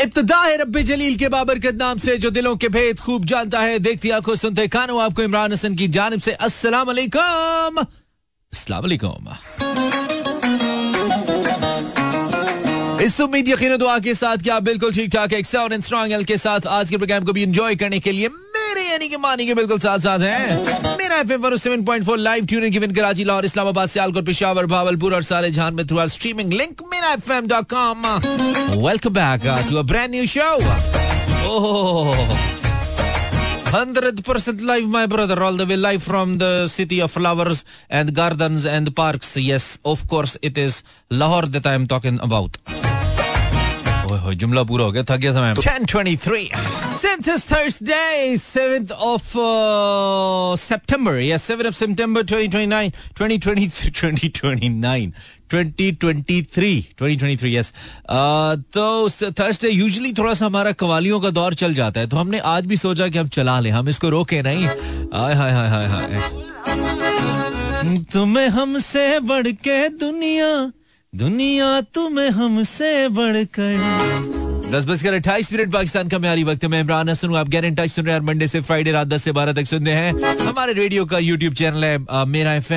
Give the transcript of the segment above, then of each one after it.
इब्तदा है रब्बे जलील के बाबरकत नाम से, जो दिलों के भेद खूब जानता है। देखती आँखों सुनते कानों, आपको इमरान हसन की जानब से अस्सलाम वालेकुम अस्सलाम वालेकुम इस उम्मीद, यकीन दुआ के साथ क्या बिल्कुल ठीक ठाक एक साउंड एंड स्ट्रॉन्ग एल के साथ आज के प्रोग्राम को भी एंजॉय करने के लिए मेरे यानी कि मानी के बिल्कुल साथ साथ हैं। Mera FM 107.4 live tuning given Karachi Lahore Islamabad Sialkot Peshawar Bahawalpur और सारे जहां में through our streaming link Mera एफएम.com welcome back to a brand new show oh 100% live, my brother, all the way live from the city of flowers and gardens and parks. Yes, of course, it is Lahore that I am talking about. जुमला पूरा हो गया थक गया समय 1023 Since it's Thursday, 7th of uh, September. Yes, 7th of September 2029. 2023, 2029. 2023 2023 yes तो Thursday usually थोड़ा सा हमारा कवालियों का दौर चल जाता है तो हमने आज भी सोचा कि हम चला लें हम इसको रोके नहीं हाय हाय हाय हाय हाय तुम्हें हमसे बढ़ के दुनिया दुनिया तुम्हें हमसे बढ़कर। दस बजकर अट्ठाईस मिनट पाकिस्तान का म्यारी वक्त में इमरान हसन आप गैर टच सुन रहे हैं मंडे से फ्राइडे रात दस से बारह तक सुनते हैं। हमारे रेडियो का यूट्यूब चैनल है आ, मेरा एफ़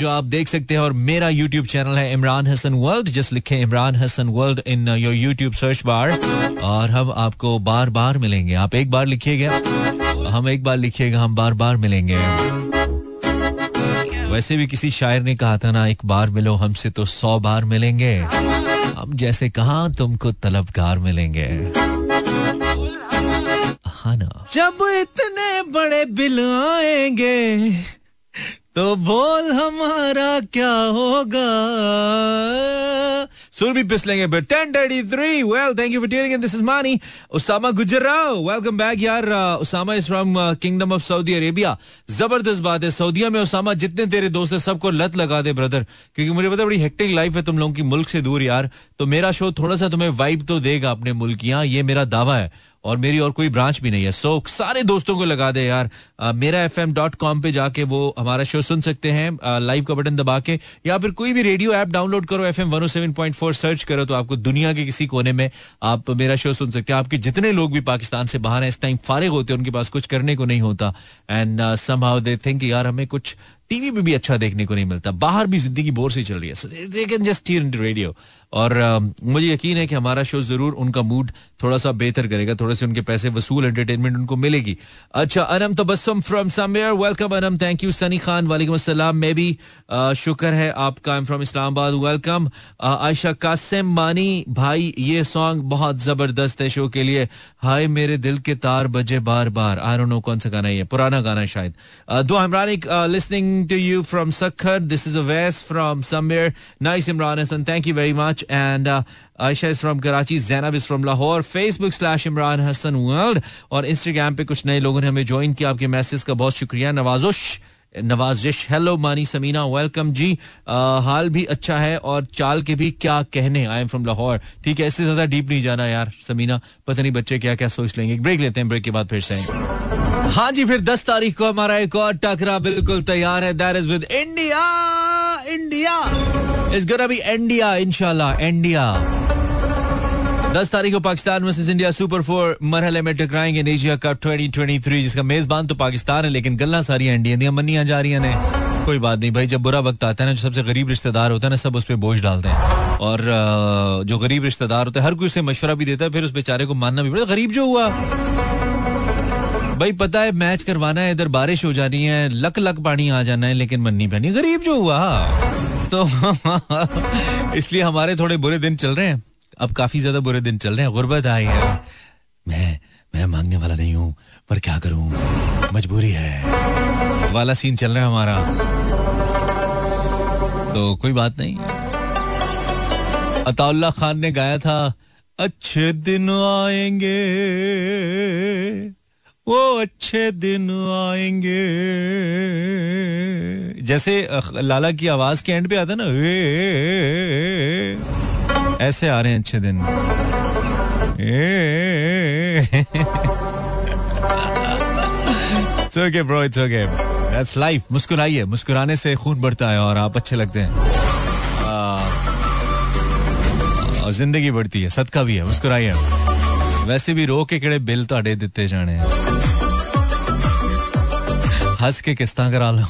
जो आप देख सकते हैं और मेरा यूट्यूब चैनल है इमरान हसन वर्ल्ड जस्ट लिखे Imran Hasan world in your YouTube search bar और हम आपको बार बार मिलेंगे। आप एक बार लिखिएगा हम एक बार लिखिएगा हम बार बार मिलेंगे। वैसे भी किसी शायर ने कहा था ना, एक बार मिलो हमसे तो सौ बार मिलेंगे। हम जैसे कहा तुमको तलबगार मिलेंगे। हाँ ना। जब इतने बड़े बिल आएँगे तो बोल हमारा क्या होगा? सुर भी पिसलेंगे फिर ten thirty three well thank you for tuning in this is Mani Usama गुजराओ welcome back यार Usama is from Kingdom of Saudi Arabia ज़बरदस्त बात है सऊदीया में उसामा जितने तेरे दोस्त है सबको लत लगा दे ब्रदर क्योंकि मुझे पता बड़ी हेक्टिक लाइफ है तुम लोगों की मुल्क से दूर यार तो मेरा शो थोड़ा सा तुम्हें वाइब तो देगा अपने मुल्क यहाँ ये मेरा दावा है और मेरी और कोई ब्रांच भी नहीं है। सो so, सारे दोस्तों को लगा दे यार। आ, मेरा एफ़ एम डॉट कॉम पे जाके वो हमारा शो सुन सकते हैं लाइव का बटन दबा के या फिर कोई भी रेडियो ऐप डाउनलोड करो F M one seven point four search करो तो आपको दुनिया के किसी कोने में आप मेरा शो सुन सकते हैं। आपके जितने लोग भी पाकिस्तान से बाहर हैं इस टाइम फारिग होते हैं उनके पास कुछ करने को नहीं होता। And somehow they think यार हमें कुछ टीवी में भी अच्छा देखने को नहीं मिलता। बाहर भी ज़िंदगी बोर से चल रही है। और uh, मुझे यकीन है कि हमारा शो ज़रूर उनका मूड थोड़ा सा बेहतर करेगा थोड़े से उनके पैसे वसूल एंटरटेनमेंट उनको मिलेगी अच्छा Anam Tabassum from somewhere welcome Anam thank you Sunny Khan वालेकुम अस्सलाम मैं भी uh, शुक्र है आपका I am from Islamabad welcome Ayesha Qasim Mani भाई ये सॉन्ग बहुत ज़बरदस्त है शो के लिए हाय मेरे दिल के तार बजे बार बार आई डोंट नो कौन सा गाना है पुराना गाना है शायद दो Imran listening to you from Sakhar. This is a verse from somewhere. Nice, Imran Hassan. Thank you very much. Uh, Aisha is from Karachi. Zainab is from Lahore. Facebook slash Imran Hassan World. और Instagram पे कुछ नए लोगों ने हमें join किया। आपके message का बहुत शुक्रिया। नवाजुश नवाजिश। हेलो मानी समीना। वेलकम जी। हाल भी अच्छा है और चाल के भी क्या कहने। आई एम फ्रॉम लाहौर ठीक है इससे ज़्यादा डीप नहीं जाना यार समीना। पता नहीं बच्चे क्या क्या सोच लेंगे। ब्रेक लेते हैं ब्रेक के बाद फिर से। हाँ जी फिर दस तारीख को हमारा एक और टकरा बिल्कुल तैयार है। That is with India India is gonna be India इंशाल्लाह इंडिया दस तारीख को Pakistan versus India super four मरहले में टकराएँगे एशिया कप 2023 जिसका मेजबान तो पाकिस्तान है, लेकिन गल्ला सारी इंडिया दी मनिया जा रही ने। कोई बात नहीं भाई, जब बुरा वक्त आता है ना, जो सबसे गरीब रिश्तेदार होता है ना, सब उस पर बोझ डालते हैं। और जो गरीब रिश्तेदार होते हैं, हर कोई उसे मशवरा भी देता है, फिर उस बेचारे को मानना भी पड़ता गरीब जो हुआ। भाई, पता है मैच करवाना है, इधर बारिश हो जानी है लक लक पानी आ जाना है, लेकिन मननी पैनी गरीब जो हुआ तो इसलिए हमारे थोड़े बुरे दिन चल रहे हैं। अब काफ़ी ज़्यादा बुरे दिन चल रहे हैं। गुर्बत आई है। मैं मैं मांगने वाला नहीं हूँ, पर क्या करूँ? मजबूरी है। वाला सीन चल रहा है हमारा। तो कोई बात नहीं। अताउल्ला खान ने गाया था, अच्छे दिन आएँगे। वो अच्छे दिन आएँगे। जैसे लाला की आवाज़ के एंड पे आता ना वे ऐसे आ रहे हैं अच्छे दिन। okay, bro. It's okay. That's life. मुस्कुराइए. मुस्कुराने से खून बढ़ता है और आप अच्छे लगते हैं। और ज़िंदगी बढ़ती है। सदका भी है। मुस्कुराइए वैसे भी रो के किड़े बिल तो अड़े दिते जाने हंस के किस्ता करा लो?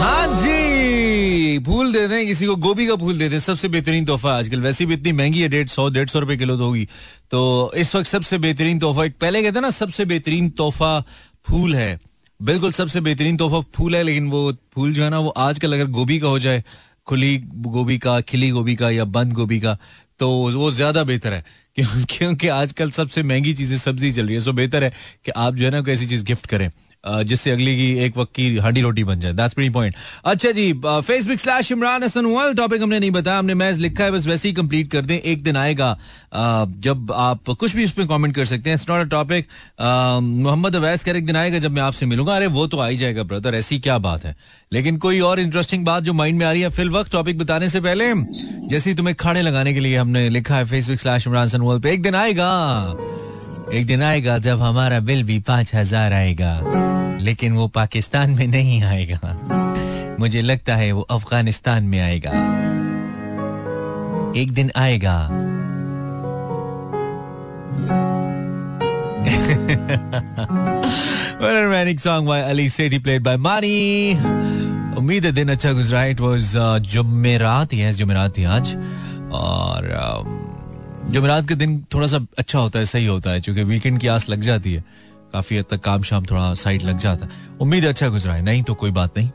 हाँ जी फूल दे दें किसी को गोभी का फूल दे दें सबसे बेहतरीन तोहफा आजकल। वैसे भी इतनी महँगी है डेढ़ सौ डेढ़ सौ रुपए किलो तो होगी। तो इस वक्त सबसे बेहतरीन तोहफा एक पहले कहते ना सबसे बेहतरीन तोहफा फूल है। बिल्कुल सबसे बेहतरीन तोहफा फूल है लेकिन वो फूल जो है ना वो आजकल अगर गोभी का हो जाए खुली गोभी का खिली गोभी का या बंद गोभी का तो वो ज़्यादा बेहतर है। क्योंकि आजकल सबसे महँगी चीज़ें, सब्ज़ी चल रही है। सो बेहतर है कि आप जो है ना कोई ऐसी चीज़ गिफ्ट करें। जिससे अगली की एक वक्त की हड्डी रोटी बन जाए। दैट्स प्रीटी पॉइंट अच्छा जी Facebook slash Imran Hasan world topic हमने नहीं बताया, हमने मैच लिखा है, बस वैसे ही कंप्लीट कर दें। एक दिन आएगा जब आप कुछ भी उसमें कमेंट कर सकते हैं। It's not a topic Mohammad Awais कर एक दिन आएगा जब मैं आपसे मिलूँगा। अरे, वो तो आ ही जाएगा ब्रदर ऐसी क्या बात है? लेकिन कोई और इंटरेस्टिंग बात जो माइंड में आ रही है फिल वक्त टॉपिक बताने से पहले, जैसे ही तुम्हें खाने लगाने के लिए हमने लिखा है Facebook slash Imran Hasan world पे एक दिन आएगा, एक दिन आएगा जब हमारा बिल भी पाँच हज़ार आएगा। लेकिन वो पाकिस्तान में नहीं आएगा। मुझे लगता है वो अफ़गानिस्तान में आएगा। एक दिन आएगा। Romantic song by Ali Sethi played by Maani उम्मीद है दिन अच्छा गुजरा। इट वाज जुमेरात यस जुमेरात थी आज। और um, जुमेरात के दिन थोड़ा सा अच्छा होता है सही होता है क्योंकि वीकेंड की आस लग जाती है। काफ़ी हद तक काम शाम थोड़ा साइड लग जाता। है उम्मीद अच्छा गुजरा है। नहीं तो कोई बात नहीं।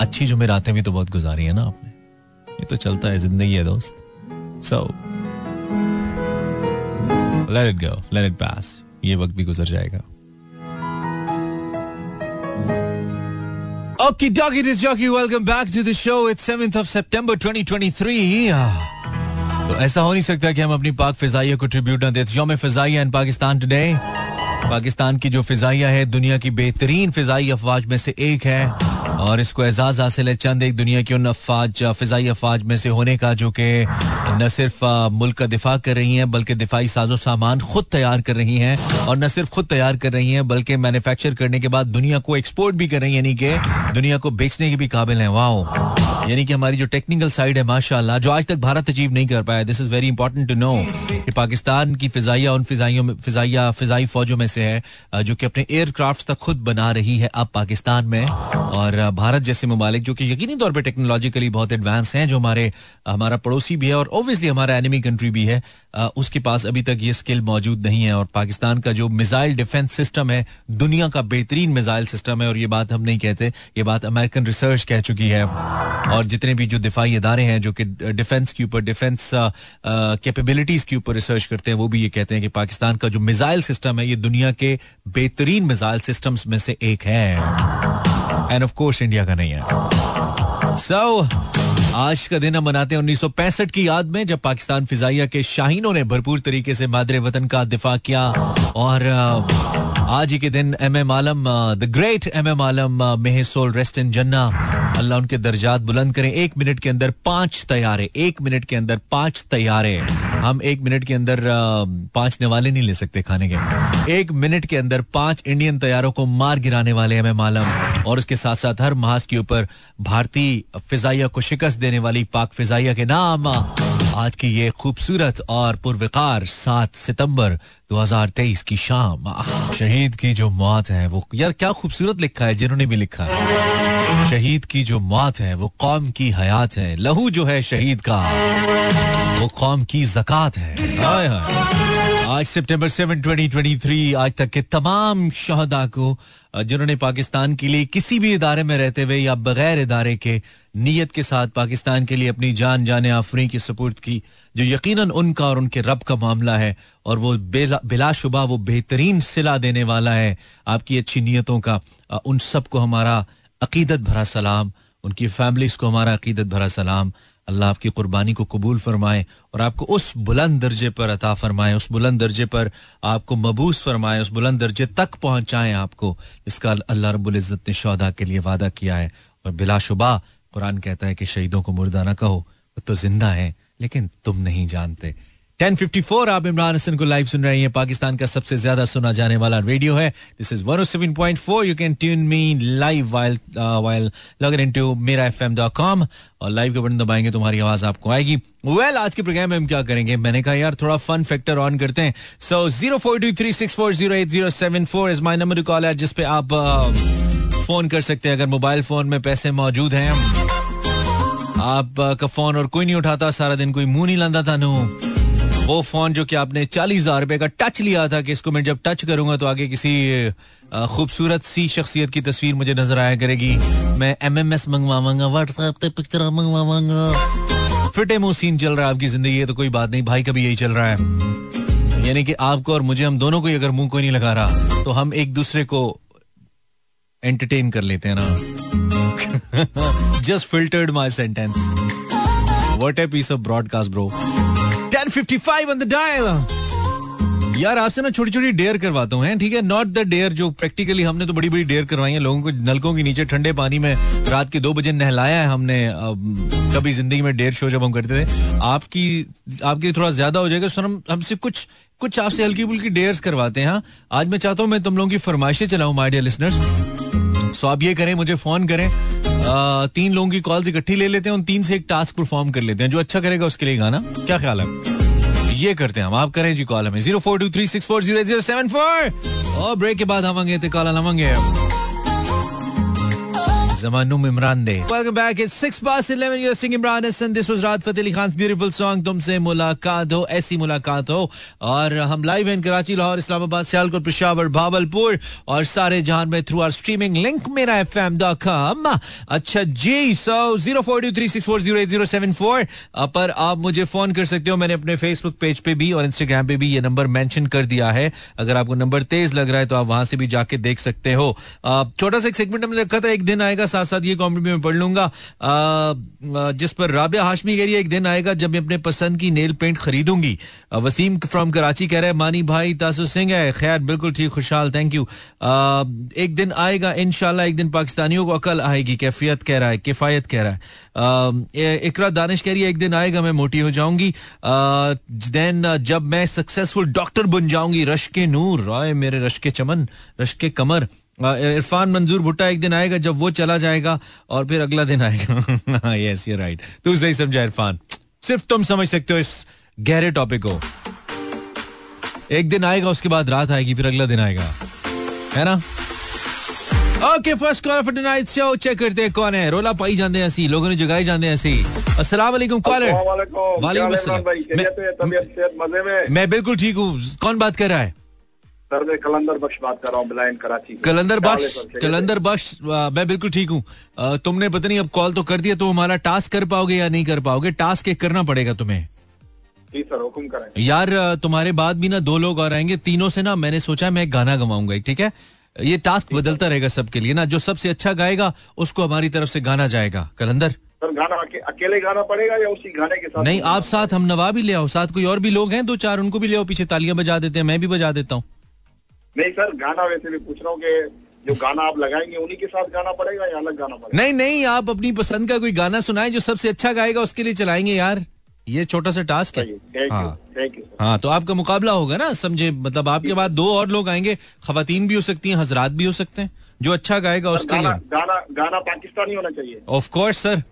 अच्छी जुमेरातें भी तो बहुत गुजारी है ना आपने। ये तो चलता है ज़िंदगी है दोस्त। So let it go let it pass ये वक्त भी गुजर जाएगा। Okay, doggy, this jockey. Welcome back to the show. It's 7th of September 2023. तो ऐसा हो नहीं सकता कि हम अपनी पाक फिजाइया को ट्रिब्यूट ना देते योम फिजाइया इन पाकिस्तान टुडे पाकिस्तान की जो फिजाइया है दुनिया की बेहतरीन फिजाई अफवाज में से एक है। और इसको एजाज हासिल है चंद एक दुनिया की उन अफवाज, फिजाई अफवाज में से होने का, जो कि न सिर्फ़ मुल्क का दिफा कर रही हैं, बल्कि दिफाई साजो सामान खुद तैयार कर रही हैं और न सिर्फ़ खुद तैयार कर रही हैं, बल्कि मैन्युफैक्चर करने के बाद दुनिया को एक्सपोर्ट भी कर रही हैं, यानी कि दुनिया को बेचने के भी काबिल हैं। वाह यानी कि हमारी जो टेक्निकल साइड है, माशाल्लाह, जो आज तक भारत अचीव नहीं कर पाया this is very important to know कि पाकिस्तान की फिजाइया उन फिजाइयों में, फिजाइया, फिजाई फौजों में से है जो कि अपने एयरक्राफ्ट तक खुद बना रही है अब पाकिस्तान में और भारत जैसे ममालिक, जो कि यकीनी तौर पर टेक्नोलॉजिकली बहुत एडवांस हैं, जो हमारे, हमारा पड़ोसी भी है और ऑब्वियसली हमारा एनिमी कंट्री भी है उसके पास अभी तक ये स्किल मौजूद नहीं है और पाकिस्तान का जो मिसाइल डिफेंस सिस्टम है, दुनिया का बेहतरीन मिसाइल सिस्टम है और ये बात हम नहीं कहते, ये बात अमेरिकन रिसर्च कह चुकी है। और जितने भी जो दिफाई इदारे हैं, जो कि डिफेंस के ऊपर डिफेंस कैपेबिलिटीज के ऊपर रिसर्च करते हैं, वो भी ये कहते हैं कि पाकिस्तान का जो मिसाइल सिस्टम है, ये दुनिया के बेहतरीन मिसाइल सिस्टम्स में से एक है। एंड ऑफ़ कोर्स इंडिया का नहीं है। सो so, आज का दिन हम मनाते हैं उन्नीस सौ पैंसठ की याद में जब पाकिस्तान फिजाइया के शाहीनों ने भरपूर तरीके से मादरे वतन का दिफा किया और आज ही के दिन M M Alam the great M M Alam may soul rest इन जन्ना अल्लाह उनके दर्जात बुलंद करें। एक मिनट के अंदर पाँच तैयारे, एक मिनट के अंदर पाँच तैयारे। हम एक मिनट के अंदर पाँच नवाले नहीं ले सकते खाने के। एक मिनट के अंदर पाँच इंडियन तैयारों को मार गिराने वाले एम एम आलम और उसके साथ साथ हर महाज के ऊपर भारतीय फिजाइया को शिकस्त देने वाली पाक फिजाइया के नाम आज की ये खूबसूरत और पुरविकार सात सितंबर 2023 की शाम। शहीद की जो मौत है, वो यार क्या खूबसूरत लिखा है, जिन्होंने भी लिखा है। शहीद की जो मौत है, वो कौम की हयात है। लहू जो है शहीद का, वो कौम की जक़ात है। आज सितंबर 7 2023 आज तक के तमाम शहदा को जिन्होंने पाकिस्तान के लिए किसी भी इदारे में रहते हुए या बगैर इदारे के नीयत के साथ पाकिस्तान के लिए अपनी जान जाने आफरी की सपोर्ट की, जो यकीनन उनका और उनके रब का मामला है, और वो बिलाशुबा, वो बेहतरीन सिला देने वाला है आपकी अच्छी नीयतों का उन सबको हमारा अकीदत भरा सलाम, उनकी फैमिलीज़ को हमारा अकीदत भरा सलाम। अल्लाह आपकी कुर्बानी को कबूल फरमाए और आपको उस बुलंद दर्जे पर अता फरमाए, उस बुलंद दर्जे पर आपको मबूस फरमाए, उस बुलंद दर्जे तक पहुँचाए आपको इसका अल्लाह रब्बुल इज़्ज़त ने शौदा के लिए वादा किया है। और बिलाशुबा कुरान कहता है कि शहीदों को मुर्दा ना कहो तो ज़िंदा है, लेकिन तुम नहीं जानते। 1054 आप इमरान हसन को लाइव सुन रहे हैं। पाकिस्तान का सबसे ज़्यादा सुना जाने वाला रेडियो है। This is 107.4 you can tune me live while while log into Mera FM dot com और लाइव के बटन दबाएँगे तुम्हारी आवाज़ आपको आएगी। वेल well, आज के प्रोग्राम में हम क्या करेंगे? मैंने कहा यार थोड़ा फन फैक्टर ऑन करते हैं। So zero four two three six four zero eight zero seven four is my number to call है जिसपे आप फ़ोन uh, कर सकते हैं। अगर मोबाइल फ़ोन में पैसे मौजूद हैं आप uh, का फ़ोन और कोई नहीं उठाता सारा दिन कोई मुँह नहीं लाता था नो वो फ़ोन जो कि आपने चालीस हज़ार रुपए का टच लिया था कि इसको मैं जब टच करूँगा तो आगे किसी खूबसूरत सी शख्सियत की तस्वीर मुझे नज़र आया करेगी। मैं एम एम एस मंगवाऊँगा व्हाट्सएप पे पिक्चर मंगवाऊँगा। फिटे सीन चल रहा है आपकी ज़िंदगी है तो कोई बात नहीं, भाई का भी यही चल रहा है। यानी कि आपको और मुझे, हम दोनों को अगर मुँह कोई नहीं लगा रहा तो हम एक दूसरे को एंटरटेन कर लेते हैं ना। Just filtered my sentence what a piece of broadcast bro 1055 on the dial यार, आपसे ना छोटी छोटी डेयर करवाता हूँ ठीक है? नॉट द डेयर जो प्रैक्टिकली हमने तो बड़ी बड़ी डेयर करवाई है, लोगों को नलकों के नीचे, ठंडे पानी में रात के दो बजे नहलाया है हमने कभी ज़िंदगी में डेयर शो जब हम करते थे, आपकी, आपके थोड़ा ज़्यादा हो जाएगा सर हम, हमसे कुछ कुछ आपसे हल्की फुल्की डेयर्स करवाते हैं हाँ? आज मैं चाहता हूँ मैं तुम लोगों की फरमाइशें चलाऊं माय डियर लिसनर्स सो आप ये करें, मुझे फ़ोन करें। तीन लोगों की कॉल्स इकट्ठी ले लेते हैं, उन तीन से एक टास्क परफॉर्म कर लेते हैं। जो अच्छा करेगा उसके लिए गाना। क्या ख्याल है? ये करते हैं हम। आप करें जी कॉल हमें। Zero four two three six four zero zero seven four और ब्रेक के बाद हम आगे कॉल आवांगे जमानुम इमरान दे welcome back it's 6 past 11 you're singing Imran Hassan this was Raat Fateh Ali Khan's beautiful song तुमसे मुलाकात हो ऐसी मुलाकात हो और हम लाइव हैं कराची लाहौर इस्लामाबाद सियालकोट पेशावर भावलपुर और सारे जहान में थ्रू आर स्ट्रीमिंग लिंक मेरा एफएम.com अच्छा जी सो 0423640807 पर आप मुझे फ़ोन कर सकते हो। मैंने अपने फेसबुक पेज पे भी और इंस्टाग्राम पे भी ये नंबर मेंशन कर दिया है। अगर आपको नंबर तेज लग रहा है तो आप वहाँ से भी जाके देख सकते हो। छोटा सा एक सेगमेंट हमने रखा था, एक दिन आएगा साथ साथ ये कॉमेंट में पढ़ लूँगा। जिस पर राबिया हाशमी कह रही है, एक दिन आएगा जब मैं अपने पसंद की नेल पेंट खरीदूँगी। वसीम फ्रॉम कराची कह रहा है, मानी भाई तासु सिंह है। खैर, बिल्कुल ठीक, खुशहाल थैंक यू एक दिन आएगा इनशाला एक दिन पाकिस्तानियों को अकल आएगी, कैफियत कह रहा है, किफायत कह रहा है। इकरा दानिश कह रही है, एक दिन आएगा, मैं मोटी हो जाऊँगी। देन जब मैं सक्सेसफुल डॉक्टर बन जाऊँगी, रश के नूर राय मेरे रश के चमन, रश के कमर। इरफान मंजूर भुट्टा एक दिन आएगा जब वो चला जाएगा और फिर अगला दिन आएगा। यस यू राइट तू सही समझा इरफान। सिर्फ़ तुम समझ सकते हो इस गहरे टॉपिक को। एक दिन आएगा उसके बाद रात आएगी फिर अगला दिन आएगा। है ना? Okay first caller for tonight show check करते हैं कौन है। रोला पाई जाते हैं ऐसी लोगों ने जगाई जाते हैं ऐसी। अस्सलाम वालेकुम कॉलर वालेकुम अस्सलाम। मैं बिल्कुल ठीक हूँ। कौन बात कर रहा है? सर मैं कलंदर बख्श बात कर रहा हूँ बिलाइन कराची कलंदर बख्श कलंदर बख्श मैं बिल्कुल ठीक हूँ। तुमने पता नहीं अब कॉल तो कर दिया तो हमारा टास्क कर पाओगे या नहीं कर पाओगे? टास्क एक करना पड़ेगा तुम्हें। जी सर हुक्म करें। यार तुम्हारे बाद भी ना दो लोग और आएँगे तीनों से ना मैंने सोचा मैं गाना गवाऊँगा ठीक है? ये टास्क बदलता रहेगा सबके लिए ना जो सबसे अच्छा गाएगा उसको हमारी तरफ़ से गाना जाएगा। कलंदर। सर गाना अकेले गाना पड़ेगा या उसी गाने के साथ? नहीं आप साथ हम नवा भी ले आओ साथ कोई और भी लोग हैं दो चार उनको भी ले आओ पीछे तालियाँ बजा देते हैं मैं भी बजा देता हूँ। नहीं सर गाना वैसे भी पूछ रहा हूँ कि जो गाना आप लगाएँगे उन्हीं के साथ गाना पड़ेगा या अलग गाना पड़ेगा? नहीं नहीं आप अपनी पसंद का कोई गाना सुनाए जो सबसे अच्छा गाएगा उसके लिए चलाएँगे यार। ये छोटा सा टास्क है। हाँ हाँ। तो आपका मुकाबला होगा ना समझे? मतलब आपके बाद दो और लोग आएँगे खातन भी हो सकती हैं हजरात भी हो सकते हैं जो अच्छा गाएगा उसके लिए। गाना गाना पाकिस्तानी होना चाहिए। ऑफ़ कोर्स सर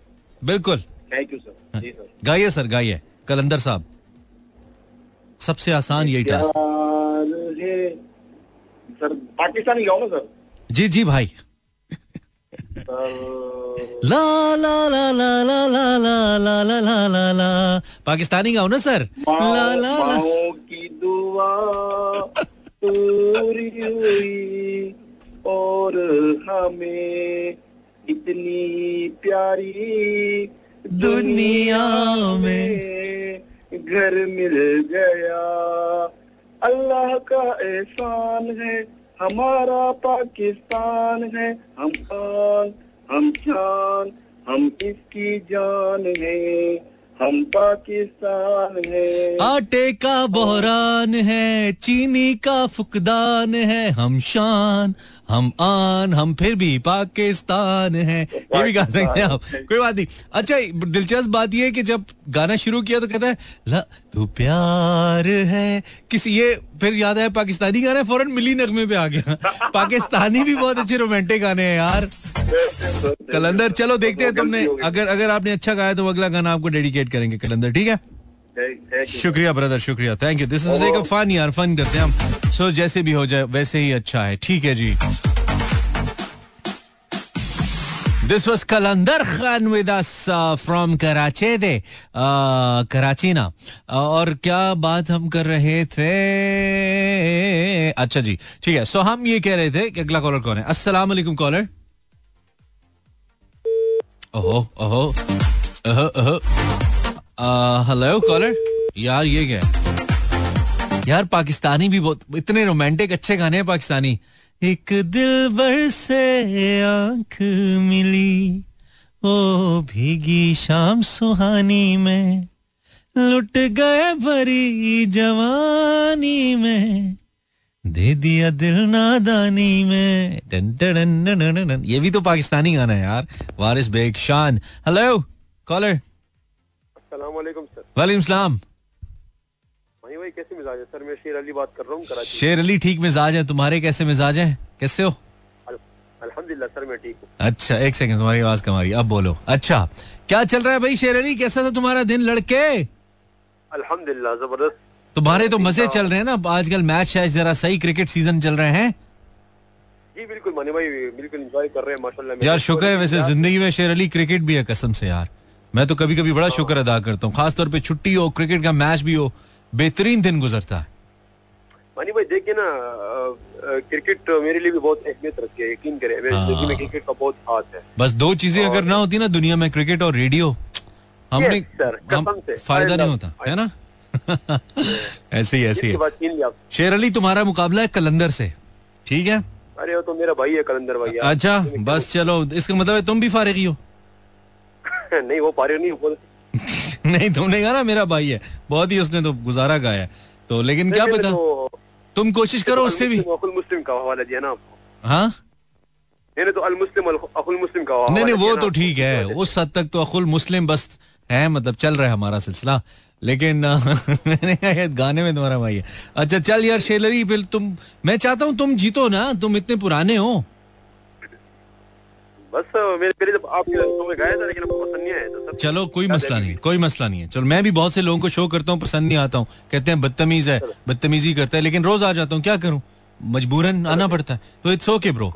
बिल्कुल। थैंक यू सर गाइए सर गाइए। कलंदर साहब सबसे आसान यही टास्क सर पाकिस्तानी गाओ ना सर जी जी भाई ला ला ला ला ला ला ला ला ला ला ला ला पाकिस्तानी गाओ ना सर ला ला ला की दुआ पूरी हुई और हमें इतनी प्यारी दुनिया में घर मिल गया अल्लाह का एहसान है, हमारा पाकिस्तान है। हम आन हम शान, हम इसकी जान है, हम पाकिस्तान है। आटे का बहरान है, चीनी का फुकदान है, हम शान हम आन हम फिर भी पाकिस्तान है। ये भी गा सकते हैं आप। कोई बात नहीं। अच्छा दिलचस्प बात ये है कि जब गाना शुरू किया तो कहता है ला तू प्यार है। किसी ये फिर याद है पाकिस्तानी गाना फ़ौरन मिली नगमे पे आ गया। पाकिस्तानी भी बहुत अच्छे रोमांटिक गाने हैं यार। कलंदर चलो देखते हैं तुमने। अगर अगर आपने अच्छा गाया तो अगला गाना आपको डेडिकेट करेंगे कलंदर ठीक है? शुक्रिया ब्रदर शुक्रिया। थैंक यू दिस इज़ एक फन यार फन करते हैं हम। सो जैसे भी हो जाए, वैसे ही अच्छा है। ठीक है जी। This was Qalandar Khan with from Karachi दे कराची ना और क्या बात हम कर रहे थे? अच्छा जी, ठीक है। सो हम ये कह रहे थे कि अगला कॉलर कौन है? अस्सलाम वालेकुम कॉलर ओहो ओहो। ओहो ओहो। हेलो कॉलर यार, ये क्या यार, पाकिस्तानी भी बहुत, इतने रोमांटिक अच्छे गाने हैं पाकिस्तानी। एक दिल बर से आँख मिली, ओ भीगी शाम सुहानी में। लुट गए भरी जवानी में, दे दिया दिल नादानी में। डन डन डन डन ये भी तो पाकिस्तानी गाना है यार। Waris Baig Shaan. Hello caller sir वालेकुम सलाम। भाई भाई कैसे मिजाज है? सर मैं शेर अली बात कर रहा हूँ कराची। शेर अली ठीक मिजाज है? तुम्हारे कैसे मिजाज है? कैसे हो? अल्हम्दुलिल्लाह सर मैं ठीक हूँ। अच्छा एक सेकंड तुम्हारी आवाज़ कम आ रही अब बोलो। अच्छा क्या चल रहा है भाई शेर अली? कैसा था तुम्हारा दिन लड़के? अल्हम्दुलिल्लाह ज़बरदस्त। तुम्हारे तो मज़े चल रहे हैं ना। आजकल मैच शैच जरा सही क्रिकेट सीज़न चल रहे हैं। जी बिल्कुल मानी भाई बिल्कुल एंजॉय कर रहे हैं माशाल्लाह यार शुक्र है वैसे ज़िंदगी में शेर अली क्रिकेट भी है कसम से यार। मैं तो कभी कभी बड़ा शुक्र अदा करता हूँ खासतौर पर छुट्टी हो क्रिकेट का मैच भी हो बेहतरीन दिन गुजरता है। मानी भाई देखिए ना क्रिकेट मेरे लिए भी बहुत अहमियत रखती है यकीन करें। मेरी हाँ। ज़िंदगी में क्रिकेट का बहुत हाथ है। बस दो चीज़ें अगर ना होती ना दुनिया में क्रिकेट और रेडियो हमने हम फ़ायदा नहीं होता है ना? ऐसे ही ऐसे ही। शेर अली तुम्हारा मुकाबला है कलंदर से ठीक है? अरे वो तो मेरा भाई है कलंदर भाई। अच्छा बस चलो इसका मतलब है तुम भी फारिग ही हो। नहीं वो पारे नहीं वो नहीं तुमने कहा ना मेरा भाई है। बहुत ही उसने तो गुजारा गाया तो लेकिन क्या पता? तो- तुम कोशिश करो उससे भी। मुस्लिम का हवाला दिया ना आपको। हाँ? मैंने तो अल मुस्लिम अकुल मुस्लिम का नहीं नहीं वो तो ठीक है। उस हद तक तो अकुल मुस्लिम बस है मतलब चल रहा है हमारा सिलसिला। लेकिन मैंने गाने में तुम्हारा भाई है। अच्छा चल यार शेलरी फिर तुम मैं चाहता हूँ तुम जीतो ना तुम इतने पुराने हो। बस मेरे जब में लेकिन आपको पसंद नहीं आया था चलो कोई मसला नहीं कोई मसला नहीं है। चलो मैं भी बहुत से लोगों को शो करता हूँ पसंद नहीं आता हूँ। कहते हैं बदतमीज है बदतमीजी करता है लेकिन रोज आ जाता हूँ क्या करूँ? मजबूरन आना पड़ता है। तो इट्स ओके ब्रो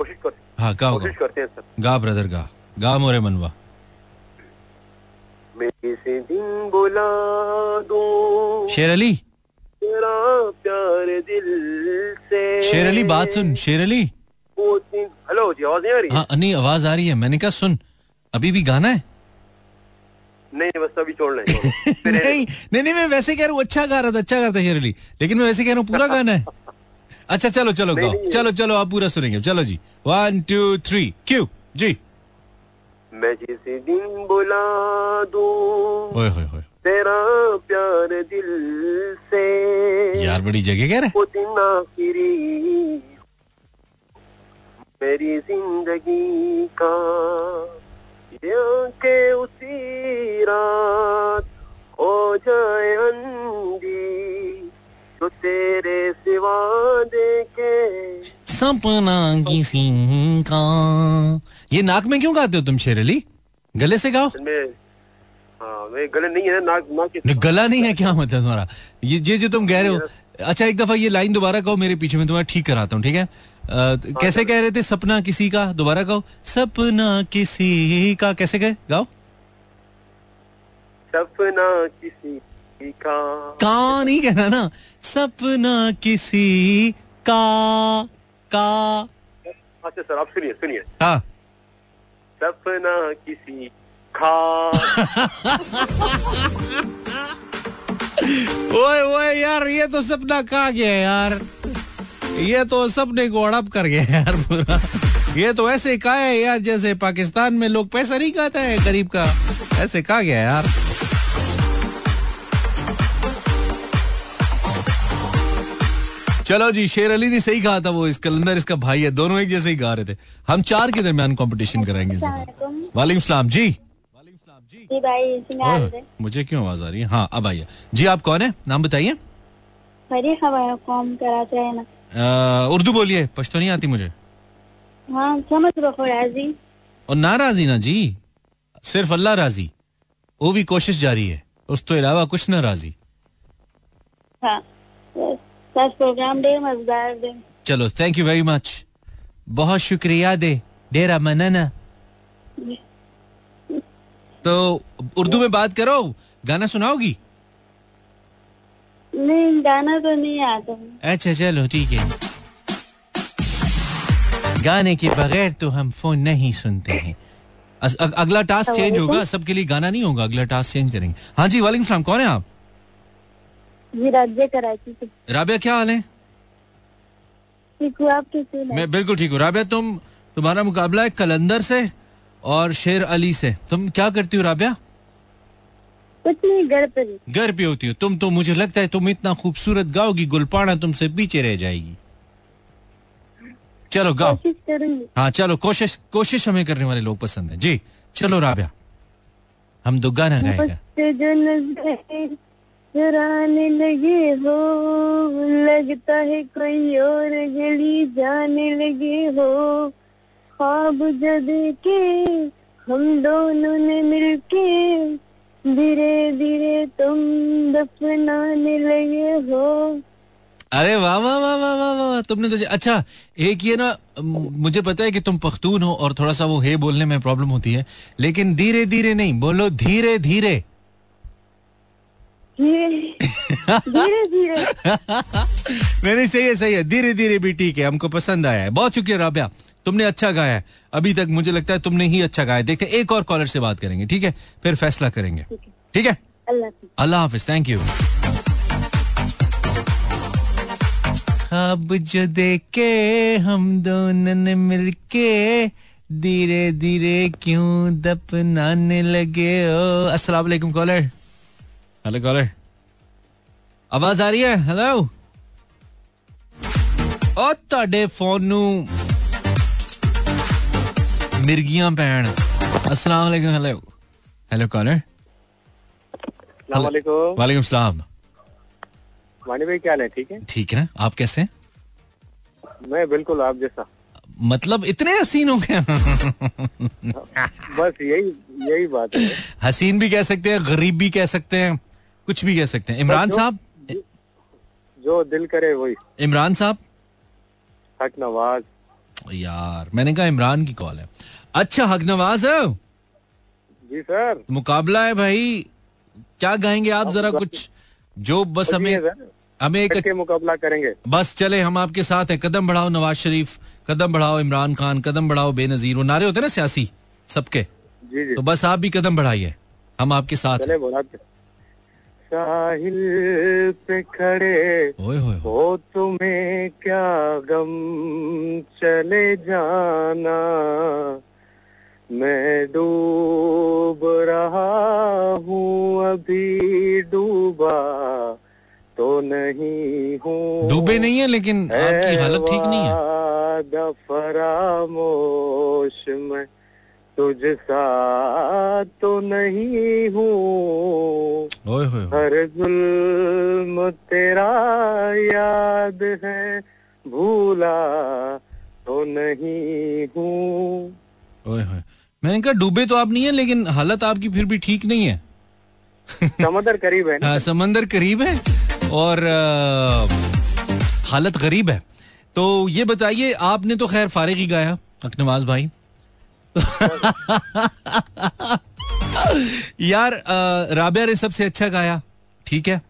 हाँ सर। गा ब्रदर गा। गा मोरे मनवा। दिन बुला दूँ। शेर अली? तेरा प्यार दिल से। शेर अली बात सुन शेर अली। हेलो जी आवाज़ नहीं आ रही है? नहीं आवाज़ आ रही है। मैंने कहा सुन अभी भी गाना है? नहीं बस अभी छोड़ना है। नहीं नहीं नहीं मैं वैसे कह रहा हूँ अच्छा गा रहा था अच्छा गा था शेर अली लेकिन मैं वैसे कह रहा हूँ पूरा गाना है। अच्छा चलो चलो गाओ। चलो चलो आप पूरा सुनेंगे। चलो जी। वन टू थ्री क्यू जी। मैं जिस दिन बुला दूँ तेरा प्यार दिल से यार बड़ी जगह कह रहे वो दिन आखिरी मेरी ज़िंदगी का उसी रात हो जाए अंधी तो तेरे सिवा देखे। सपना किसी का। ये नाक में क्यों गाते हो तुम शेर अली गले से गाओ। हाँ गले नहीं है नाक नाक गला नहीं है क्या मतलब तुम्हारा? ये जो तुम कह रहे हो। अच्छा एक दफ़ा ये लाइन दोबारा कहो मेरे पीछे में तुम्हारा ठीक कराता हूँ ठीक है? कैसे कह रहे थे? सपना किसी का? दोबारा गाओ। सपना किसी का। कैसे कहे? गाओ। सपना किसी का। का नहीं कहना ना। सपना किसी का। का। अच्छा सर आप सुनिए सुनिए। हाँ। सपना किसी खा ओए ओए यार ये तो सपना कहा गया यार। ये तो सपने को हड़प कर गया यार पूरा। ये तो ऐसे कहा है यार जैसे पाकिस्तान में लोग पैसा नहीं खाते है गरीब का। ऐसे कहा गया यार। चलो जी शेर अली ने सही कहा था वो इस कलंदर इसका भाई है दोनों एक जैसे ही गा रहे थे। हम चार के दरमियान कंपटीशन कराएँगे वालेकुम सलाम। जी। जी भाई मुझे क्यों आवाज़ आ रही है? हाँ अब आइए। जी आप कौन है? नाम बताइए। बड़ी खबर कॉम कराते हैं ना। उर्दू बोलिए पश्तो नहीं आती मुझे। हाँ समझ राज़ी। और ना राज़ी ना जी सिर्फ़ अल्लाह राज़ी वो भी कोशिश जारी है उस तो अलावा कुछ ना राज़ी। हाँ प्रोग्राम दे मज़ेदार दे। चलो थैंक यू वेरी मच बहुत शुक्रिया दे डेरा मनना। तो उर्दू में बात करो गाना सुनाओगी? नहीं गाना तो नहीं आता। अच्छा चलो ठीक है। गाने के बगैर तो हम फ़ोन नहीं सुनते हैं। अग- अगला टास्क चेंज होगा सबके लिए गाना नहीं होगा अगला टास्क चेंज करेंगे। हाँ जी वालेकुम सलाम कौन है आप? जी राज्य कराची से राबिया क्या हाल है? ठीक हूँ आप कैसे मैं बिल्कुल ठीक हूँ। राबिया तुम तुम्हारा मुकाबला है कलंदर से और शेर अली से। तुम क्या करती हो राबिया? कुछ नहीं घर ही। घर पे होती हो। तुम तो मुझे लगता है तुम इतना खूबसूरत गाओगी गुलपाना तुमसे पीछे रह जाएगी। चलो गाओ। हाँ चलो कोशिश कोशिश हमें करने वाले लोग पसंद है। जी चलो राबिया। हम दो गाना गाएगा। चुराने लगे हो लगता है कोई और गली जाने लगे हो। ख्वाब जो देखे हम दोनों ने मिलके धीरे धीरे तुम दफनाने लगे हो। अरे वाह वाह वाह वाह वाह वाह तुमने तो अच्छा एक ये ना मुझे पता है कि तुम पख्तून हो और थोड़ा सा वो हे बोलने में प्रॉब्लम होती है लेकिन धीरे धीरे नहीं बोलो धीरे धीरे। धीरे धीरे नहीं सही है सही है धीरे धीरे भी ठीक है हमको पसंद आया है। बहुत शुक्रिया राबिया। तुमने अच्छा गाया है अभी तक मुझे लगता है तुमने ही अच्छा गाया है। देखते हैं, एक और कॉलर से बात करेंगे ठीक है फिर फैसला करेंगे ठीक है अल्लाह हाफिज। अल्लाह हाफिज थैंक यू ख्वाब जो देखे हम दोनों ने मिलके धीरे धीरे क्यों दफनाने लगे हो अस्सलाम वालेकुम कॉलर हेलो कॉलर आवाज आ रही है हेलो ਉਹ ਤੁਹਾਡੇ ਫੋਨ ਨੂੰ मिर्गियाँ पैण अस्सलाम वालेकुम हेलो हेलो कॉलर वालेकुम सलाम। वानी भाई क्या है? ठीक है? ठीक है आप कैसे हैं? मैं बिल्कुल आप जैसा। मतलब इतने हसीन हो गए। बस यही यही बात है। हसीन भी कह सकते हैं गरीब भी कह सकते हैं कुछ भी कह सकते हैं। इमरान साहब? जो दिल करे वही। इमरान साहब? हक नवाज़। यार मैंने कहा इमरान की कॉल है। अच्छा हक नवाज़ है जी सर। मुकाबला है भाई। क्या गाएँगे आप जरा कुछ? जो बस हमें हमें एक मुकाबला करेंगे। बस चले हम आपके साथ हैं। कदम बढ़ाओ नवाज़ शरीफ कदम बढ़ाओ इमरान खान कदम बढ़ाओ बेनजीर। वो नारे होते ना सियासी सबके। जी जी। तो बस आप भी कदम बढ़ाइए। हम आपके साथ साहिल पे खड़े। हो तुम्हें क्या गम चले जाना? मैं डूब रहा हूँ अभी डूबा तो नहीं हूँ। डूबे नहीं है लेकिन आपकी हालत ठीक नहीं है। फरामोश मैं तुझ सा तो नहीं हूँ। हर जुल्म तेरा याद है। भूला तो नहीं हूँ। मैंने कहा डूबे तो आप नहीं है लेकिन हालत आपकी फिर भी ठीक नहीं है। समंदर करीब है ना? हाँ, समंदर करीब है और अ, हालत गरीब है। तो ये बताइए आपने तो खैर फारिग ही गाया अकनवाज भाई। यार राबिया ने सबसे अच्छा गाया। ठीक है?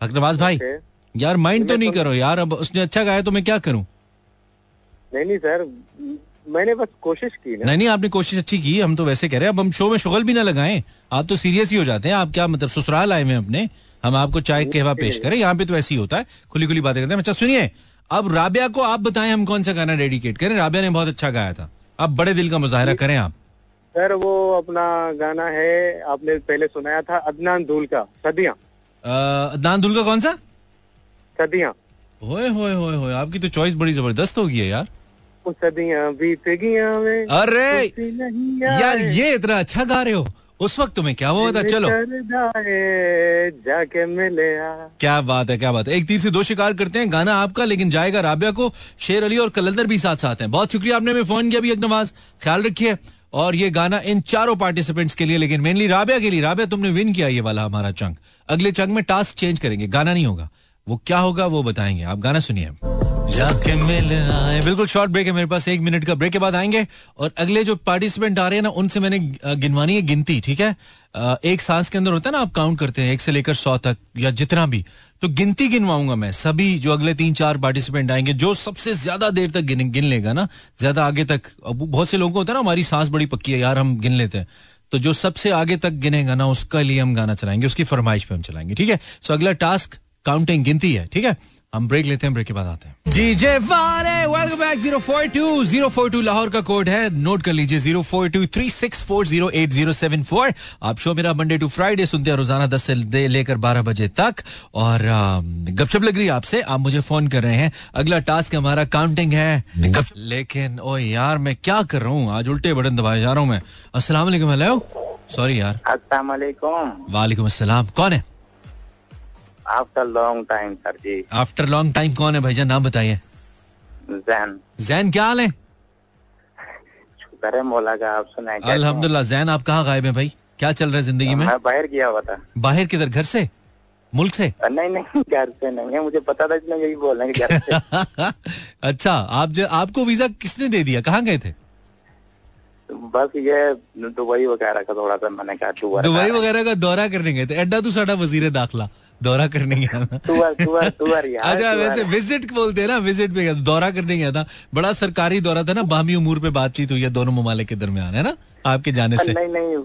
अकनवाज भाई ओके। यार माइंड तो नहीं करो यार अब उसने अच्छा गाया तो मैं क्या करूँ? नहीं नहीं सर मैंने बस कोशिश की ना। नहीं नहीं आपने कोशिश अच्छी की हम तो वैसे कह रहे हैं। अब हम शो में शुगल भी ना लगाएँ। आप तो सीरियस ही हो जाते हैं। आप क्या मतलब ससुराल आए हुए अपने? हम आपको चाय कहवा पेश करें। यहाँ पे तो ऐसे ही होता है। खुली खुली बातें करते हैं। अच्छा सुनिए अब राबिया को आप बताएँ हम कौन सा गाना डेडिकेट करें? राबिया ने बहुत अच्छा गाया था। अब बड़े दिल का मुजाहरा करें आप। सर वो अपना गाना है आपने पहले सुनाया था अदनान धूल का सदिया। अदनान धूल का कौन सा? सदिया। होए होए होए होए आपकी तो चॉइस बड़ी ज़बरदस्त होगी है यार। सदिया बीत गया अरे! यार ये इतना अच्छा गा रहे हो। उस वक्त तुम्हें क्या हुआ था? चलो। जाके मिले क्या बात है क्या बात है। एक तीर से दो शिकार करते हैं गाना आपका लेकिन जाएगा राबिया को शेर अली और कलंदर भी साथ साथ हैं। बहुत शुक्रिया आपने हमें फ़ोन किया भी एक नवाज़ ख्याल रखिए। और ये गाना इन चारों पार्टिसिपेंट्स के लिए लेकिन मेनली राबिया के लिए। राबिया तुमने विन किया ये वाला हमारा चंक अगले चंक में टास्क चेंज करेंगे। गाना नहीं होगा। वो क्या होगा वो बताएँगे। आप गाना सुनिए। जाके मिल आए। बिल्कुल शॉर्ट ब्रेक है मेरे पास, एक मिनट का ब्रेक के बाद आएँगे। और अगले जो पार्टिसिपेंट आ रहे हैं ना, उनसे मैंने गिनवानी है गिनती, ठीक है? एक सांस के अंदर होता है ना, आप काउंट करते हैं, एक से लेकर सौ तक, या जितना भी। तो गिनती गिनवाऊँगा मैं, सभी जो अगले तीन चार पार्टिसिपेंट आएँगे, जो सबसे ज़्यादा देर तक गिन गिन लेगा ना, ज़्यादा आगे तक बहुत से लोगों को होता है ना, हमारी सांस बड़ी पक्की है, यार हम गिन लेते हैं। तो जो सबसे आगे तक गिनेगा ना, उसका लिए हम गाना चलाएँगे, उसकी फरमाइश पे हम चलाएँगे, ठीक है? सो अगला टास्क काउंटिंग गिनती है, ठीक है? हम ब्रेक लेते हैं ब्रेक के बाद आते हैं। डीजे वाले वेलकम बैक 042 042 लाहौर का कोड है नोट कर लीजिए 04236408074 आप शो मेरा मंडे टू फ्राइडे सुनते हैं रोज़ाना 10 से लेकर 12 बजे तक। और गपशप लग रही है आपसे आप मुझे फ़ोन कर रहे हैं। अगला टास्क हमारा काउंटिंग है। लेकिन ओ यार मैं क्या कर रहा हूँ? आज उल्टे बटन दबाए जा रहा हूँ मैं। अस्सलाम वालेकुम हेलो सॉरी यार। अस्सलाम वालेकुम। वालेकुम अस्सलाम। कौन है? आफ्टर लॉन्ग टाइम सर जी। आफ्टर लॉन्ग टाइम कौन है भाईजान? नाम बताइए। जैन। जैन क्या हाल है? शुक्र है मौला का आप सुनाए अल्हम्दुलिल्लाह जैन आप कहाँ गायब हैं भाई? क्या चल रहा है ज़िंदगी में? बाहर गया हुआ था। बाहर किधर? घर से? मुल्क से? नहीं नहीं घर से नहीं है मुझे पता था इसलिए यही बोल रहे घर से। अच्छा आप जो आपको वीज़ा किसने दे दिया? कहाँ गए थे? बस ये दुबई वगैरह का थोड़ा सा मैंने कहा दुबई। वगैरह का दौरा करने गए थे। एड्डा तू साडा वज़ीर दाखला दौरा करने गया था। टूर टूर टूर यार अच्छा वैसे विज़िट बोलते हैं ना विज़िट पे गया दौरा करने गया था। बड़ा सरकारी दौरा था ना बामी उमूर पे बातचीत हुई है दोनों ममालिक के दरमियान है ना? आपके जाने से। नहीं नहीं।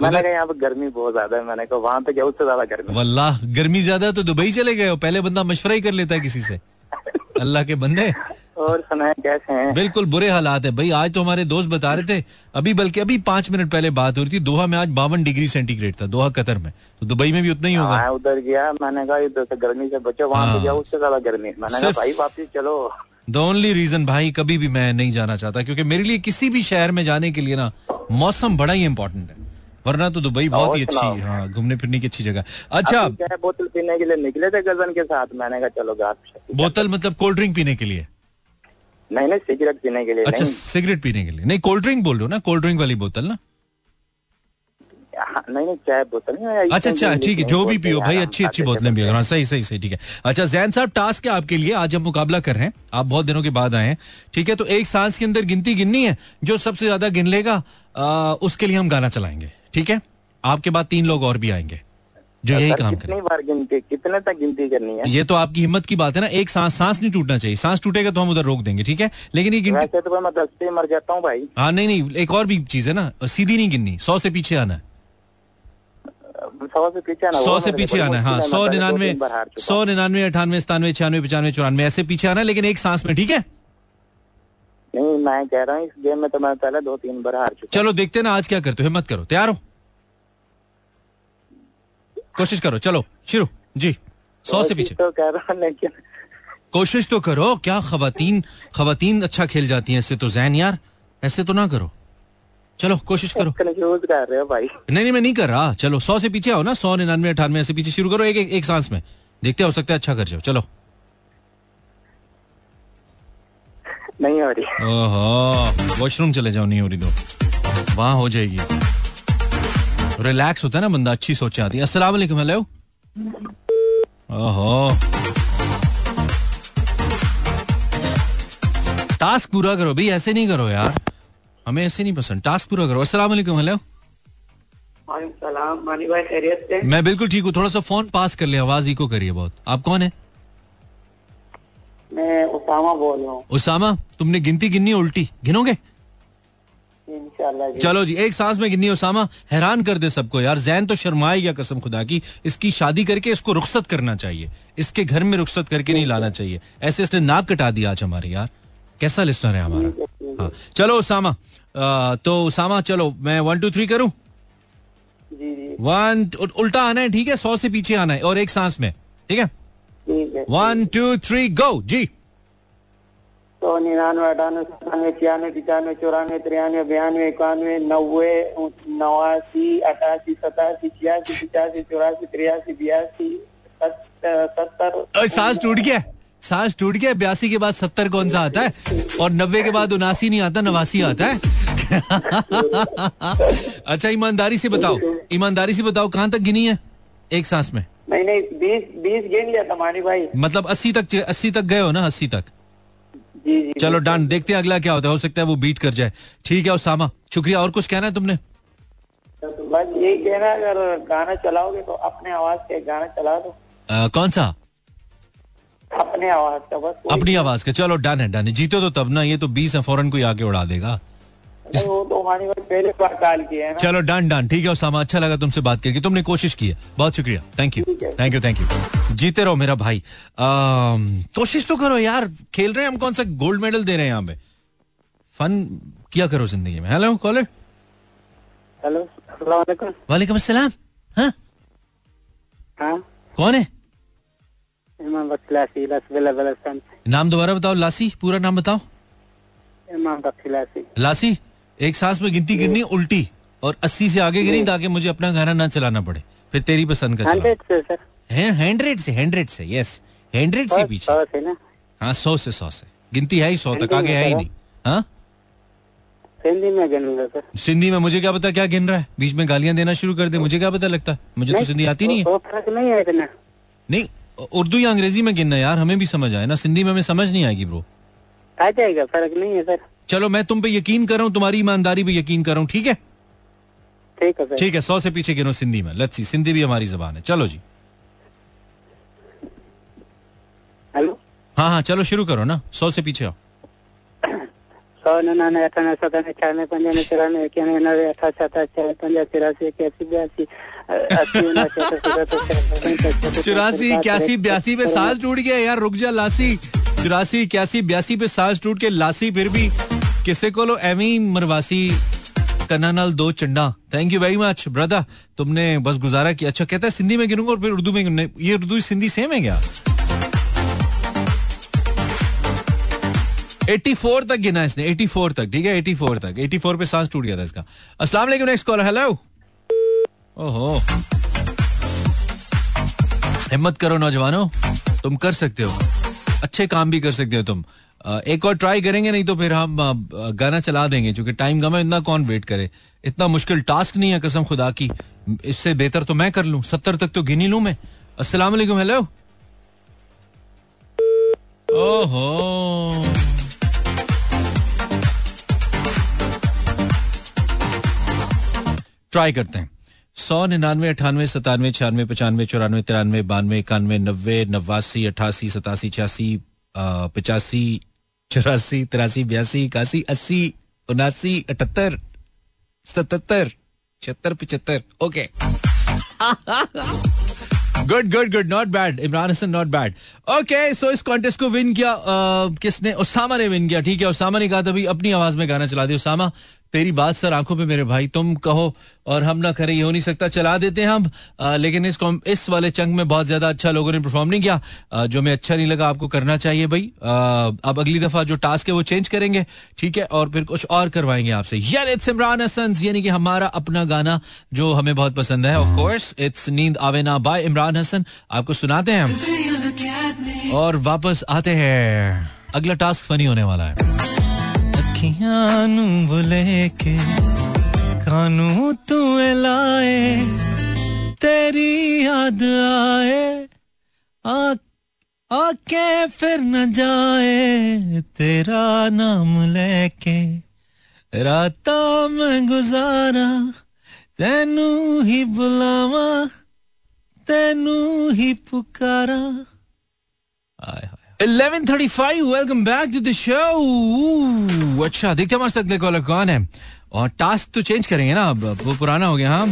मैंने कहा यहाँ पे गर्मी बहुत ज़्यादा है मैंने कहा वहाँ पे क्या उससे ज़्यादा गर्मी? वल्लाह गर्मी ज़्यादा है तो दुबई चले गए हो? पहले बंदा मशवरा ही कर लेता है किसी से। अल्लाह के बंदे। और सुनाए कैसे हैं? बिल्कुल बुरे हालात है। भाई आज तो हमारे दोस्त बता रहे थे अभी बल्कि अभी पाँच मिनट पहले बात हो रही थी दोहा में आज बावन डिग्री सेंटीग्रेड था दोहा कतर में। तो दुबई में भी उतना ही होगा। हाँ उधर गया मैंने कहा इधर से गर्मी से बचो वहाँ हाँ। पे जाओ उससे ज़्यादा गर्मी मैंने कहा भाई वापिस चलो। द ओनली रीजन भाई कभी भी मैं नहीं जाना चाहता क्योंकि मेरे लिए किसी भी शहर में जाने के लिए ना मौसम बड़ा ही इम्पोर्टेंट है। वरना तो दुबई बहुत ही अच्छी हाँ घूमने फिरने की अच्छी जगह। अच्छा। है, बोतल पीने के लिए निकले थे गजन के साथ? मैंने कहा चलो बोतल मतलब कोल्ड ड्रिंक पीने के लिए? नहीं नहीं सिगरेट पीने के लिए अच्छा सिगरेट पीने के लिए। नहीं कोल्ड ड्रिंक बोल रहे हो ना? कोल्ड ड्रिंक वाली बोतल ना? हाँ, नहीं नहीं चाय बोतल नहीं अच्छा अच्छा ठीक है जो भी पियो भाई अच्छी अच्छी बोतलें पियो। हाँ सही सही सही ठीक है। अच्छा जैन साहब टास्क है आपके लिए। आज हम मुकाबला कर रहे हैं। आप बहुत दिनों के बाद आए हैं ठीक है? तो एक सांस के अंदर गिनती गिननी है जो सबसे ज़्यादा गिन लेगा उसके लिए हम गाना चलाएँगे ठीक है? आपके बाद तीन लोग और भी आएँगे। जो यही काम कितनी बार गिनती कितने तक गिनती करनी है? ये तो आपकी हिम्मत की बात है ना एक सांस सांस नहीं टूटना चाहिए। सांस टूटेगा तो हम उधर रोक देंगे ठीक है? लेकिन ये गिनती तो मैं दस से मर जाता हूँ भाई। हाँ नहीं नहीं एक और भी चीज़ है ना सीधी नहीं गिननी सौ से पीछे आना है। सौ से पीछे ना सौ से पीछे आना है हाँ सौ निन्यानवे सौ निन्यानवे अठानवे सतानवे छियानवे पचानवे चौरानवे ऐसे पीछे आना लेकिन एक सांस में ठीक है? नहीं मैं कह रहा हूँ इस गेम में तो मैं पहले दो तीन बार हार चुका चलो देखते ना आज क्या करते हो हिम्मत करो तैयार हो? कोशिश करो चलो शुरू जी सौ से पीछे। तो कह रहा लेकिन कोशिश तो करो क्या खवातीन खवातीन अच्छा खेल जाती हैं ऐसे तो जैन यार ऐसे तो ना करो। चलो कोशिश करो। कर रहे हो भाई। नहीं नहीं मैं नहीं कर रहा चलो सौ से पीछे आओ ना सौ निन्यानवे अठानवे ऐसे पीछे शुरू करो एक एक, एक सांस में। देखते हो सकता है अच्छा कर जाओ चलो। नहीं हो रही। ओहो वॉशरूम चले जाओ नहीं हो रही तो। वहाँ हो जाएगी। रिलैक्स होता है ना बंदा अच्छी सोच आती है। वालेकुम हेलो ओहो। टास्क पूरा करो भाई ऐसे नहीं करो यार। हमें ऐसे नहीं पसंद। टास्क पूरा करो। वालेकुम हेलो सलाम। मानी भाई खैरियत से? मैं बिल्कुल ठीक हूँ। थोड़ा सा फ़ोन पास कर ले आवाज़ इको करिए बहुत। आप कौन है? मैं उसामा बोल रहा हूँ। उसामा तुमने गिनती गिननी उल्टी। गिनोगे? चलो जी एक सांस में गिननी उसामा हैरान कर दे सबको यार जैन तो शर्माए गया कसम खुदा की इसकी शादी करके इसको रुखसत करना चाहिए इसके घर में रुखसत करके नहीं लाना चाहिए ऐसे इसने नाक कटा दिया आज हमारे यार कैसा लिस्टर है हमारा? हाँ चलो उसामा आ, तो उसामा चलो मैं वन टू थ्री करूँ? वन उल्टा आना है ठीक है सौ से पीछे आना है और एक सांस में ठीक है? ठीक है वन टू थ्री गो जी। सौ निन्यानवे अठानवे सतानवे छियानवे पिचानवे चौरानवे तिरानवे बयानवे इक्यानवे नब्बे नवासी अठासी सतासी छियासी पिचासी चौरासी तिरासी बयासी सत्तर सांस टूट गया। सांस टूट गया बयासी के बाद सत्तर कौन सा आता है? और नब्बे के बाद उनासी नहीं आता नवासी आता है? अच्छा ईमानदारी से बताओ। ईमानदारी से बताओ कहाँ तक गिनी है? एक सांस में। नहीं नहीं बीस बीस गिन लिया था मानी भाई। मतलब अस्सी तक अस्सी तक गए हो ना अस्सी तक? चलो डन। देखते हैं अगला क्या होता है। हो सकता है वो बीट कर जाए। ठीक है उसामा शुक्रिया। और कुछ कहना है तुमने? तो बस यही कहना है, अगर गाना चलाओगे तो अपने आवाज़ के गाना चला दो। आ, कौन सा? अपने आवाज़ का बस अपनी आवाज़ का। चलो डन है डन जीतो तो तब ना ये तो बीस है फ़ौरन कोई आके उड़ा देगा। तो है चलो डन डन। ठीक है उसामा। अच्छा लगा तुमसे बात करके। तुमने कोशिश की है। बहुत शुक्रिया। Thank you thank you thank you जीते रहो मेरा भाई। कोशिश तो करो यार। खेल रहे हैं हम कौन सा गोल्ड मेडल दे रहे हैं यहाँ पे? फन किया करो ज़िंदगी में। हेलो कॉलर हेलो वालेकुम। अस्सलाम। हाँ? हाँ? कौन है? नाम दोबारा बताओ। लासी? पूरा नाम बताओ। लासी? एक सांस में गिनती गिरनी उल्टी और अस्सी से आगे गिनी ताकि मुझे अपना गाना ना चलाना पड़े। फिर तेरी पसंद का चला हंड्रेड से सर है? हंड्रेड से यस हंड्रेड से पीछे। हाँ सौ से सौ से। गिनती है ही सौ तक आगे है ही नहीं। हाँ? हिंदी में सिंधी में मुझे क्या पता क्या गिन रहा है? बीच में गालियाँ देना शुरू कर दे मुझे क्या पता लगता? मुझे तो सिंधी आती नहीं है। नहीं है नहीं उर्दू या अंग्रेज़ी में गिनना यार हमें भी समझ आए ना। सिंधी में हमें समझ नहीं आएगी ब्रो आ जाएगा फ़र्क नहीं है सर चलो मैं तुम पे यकीन कर रहा हूँ तुम्हारी ईमानदारी पे यकीन कर रहा हूँ ठीक है? ठीक है ठीक है सौ से पीछे गिनो सिंधी में। लेट्स सी सिंधी भी हमारी जबान है। चलो जी। हेलो? हाँ हाँ चलो शुरू करो ना। सौ से पीछे आओ। सौ निन्यानवे अठानवे सतानवे छियानवे पंचानवे चौरानवे इक्यानवे नब्बे अठासी अठासी छियासी तिरासी इक्यासी बयासी अस्सी उनासी अठासी उनहत्तर, चौरासी इक्यासी बयासी पे सांस टूट गया यार रुक जा लासी। चौरासी इक्यासी बयासी पे सांस टूट के लासी फिर भी किसे को लो एवी मरवासी कन्ना नाल दो Chanda. Thank you very much brother तुमने बस गुजारा किया। अच्छा कहता है, सिंधी में गिनूँगा और फिर उर्दू में ये उर्दू सिंधी सेम है क्या? 84 तक गिना इसने। 84 तक, ठीक है? 84 तक। 84 पे सांस टूट गया था इसका। अस्सलाम वालेकुम नेक्स्ट कॉलर हेलो ओहो। हिम्मत करो नौजवानों, तुम कर सकते हो। अच्छे काम भी कर सकते हो तुम। एक और ट्राई करेंगे, नहीं तो फिर हम गाना चला देंगे, क्योंकि टाइम कम है इतना कौन वेट करे? इतना मुश्किल टास्क नहीं है कसम खुदा की। इससे बेहतर तो मैं कर लूँ, सत्तर तक तो गिन लूँ मैं। वालेकुम हेलो ओहो। ट्राई करते हैं। सौ निन्यानवे, अठानवे, सतानवे, छियानवे, पचानवे, चौरानवे, तिरानवे, बानवे, इक्यानवे, नब्बे, नवासी, अठासी, सतासी, छियासी पचासी चौरासी तिरासी बयासी इक्यासी अस्सी उनासी अठहत्तर सतहत्तर छिहत्तर पिछहत्तर okay good good good not bad Imran Hasan not bad okay so इस कॉन्टेस्ट को विन किया uh, किसने? उसामा ने विन किया। ठीक है उसामा ने कहा था भाई अपनी आवाज़ में गाना चला दिया उसामा। तेरी बात सर आँखों पे मेरे भाई तुम कहो और हम ना करें ये हो नहीं सकता। चला देते हैं हम। अ, लेकिन इस इस वाले चंग में बहुत ज़्यादा अच्छा लोगों ने परफॉर्म नहीं किया। अ, जो मैं अच्छा नहीं लगा आपको करना चाहिए भाई। अ, अब अगली दफ़ा जो टास्क है वो चेंज करेंगे ठीक है? और फिर कुछ और करवाएँगे आपसे। इमरान हसन यानी कि हमारा अपना गाना जो हमें बहुत पसंद है ऑफ़ कोर्स इट्स नींद आवे ना बाय इमरान हसन आपको सुनाते हैं हम। और वापस आते हैं। अगला टास्क फनी होने वाला है। बुले के कानू तू लाए तेरी याद आए। आ आके फिर न जाए, तेरा नाम लेके राता मैं गुजारा, तेनू ही बुलावा, तेनू ही पुकारा। हाय हाय। 11:35 welcome back to the show अच्छा देखते हैं हमारे अगले कॉलर कौन है? और टास्क तो चेंज करेंगे ना अब वो पुराना हो गया हाँ।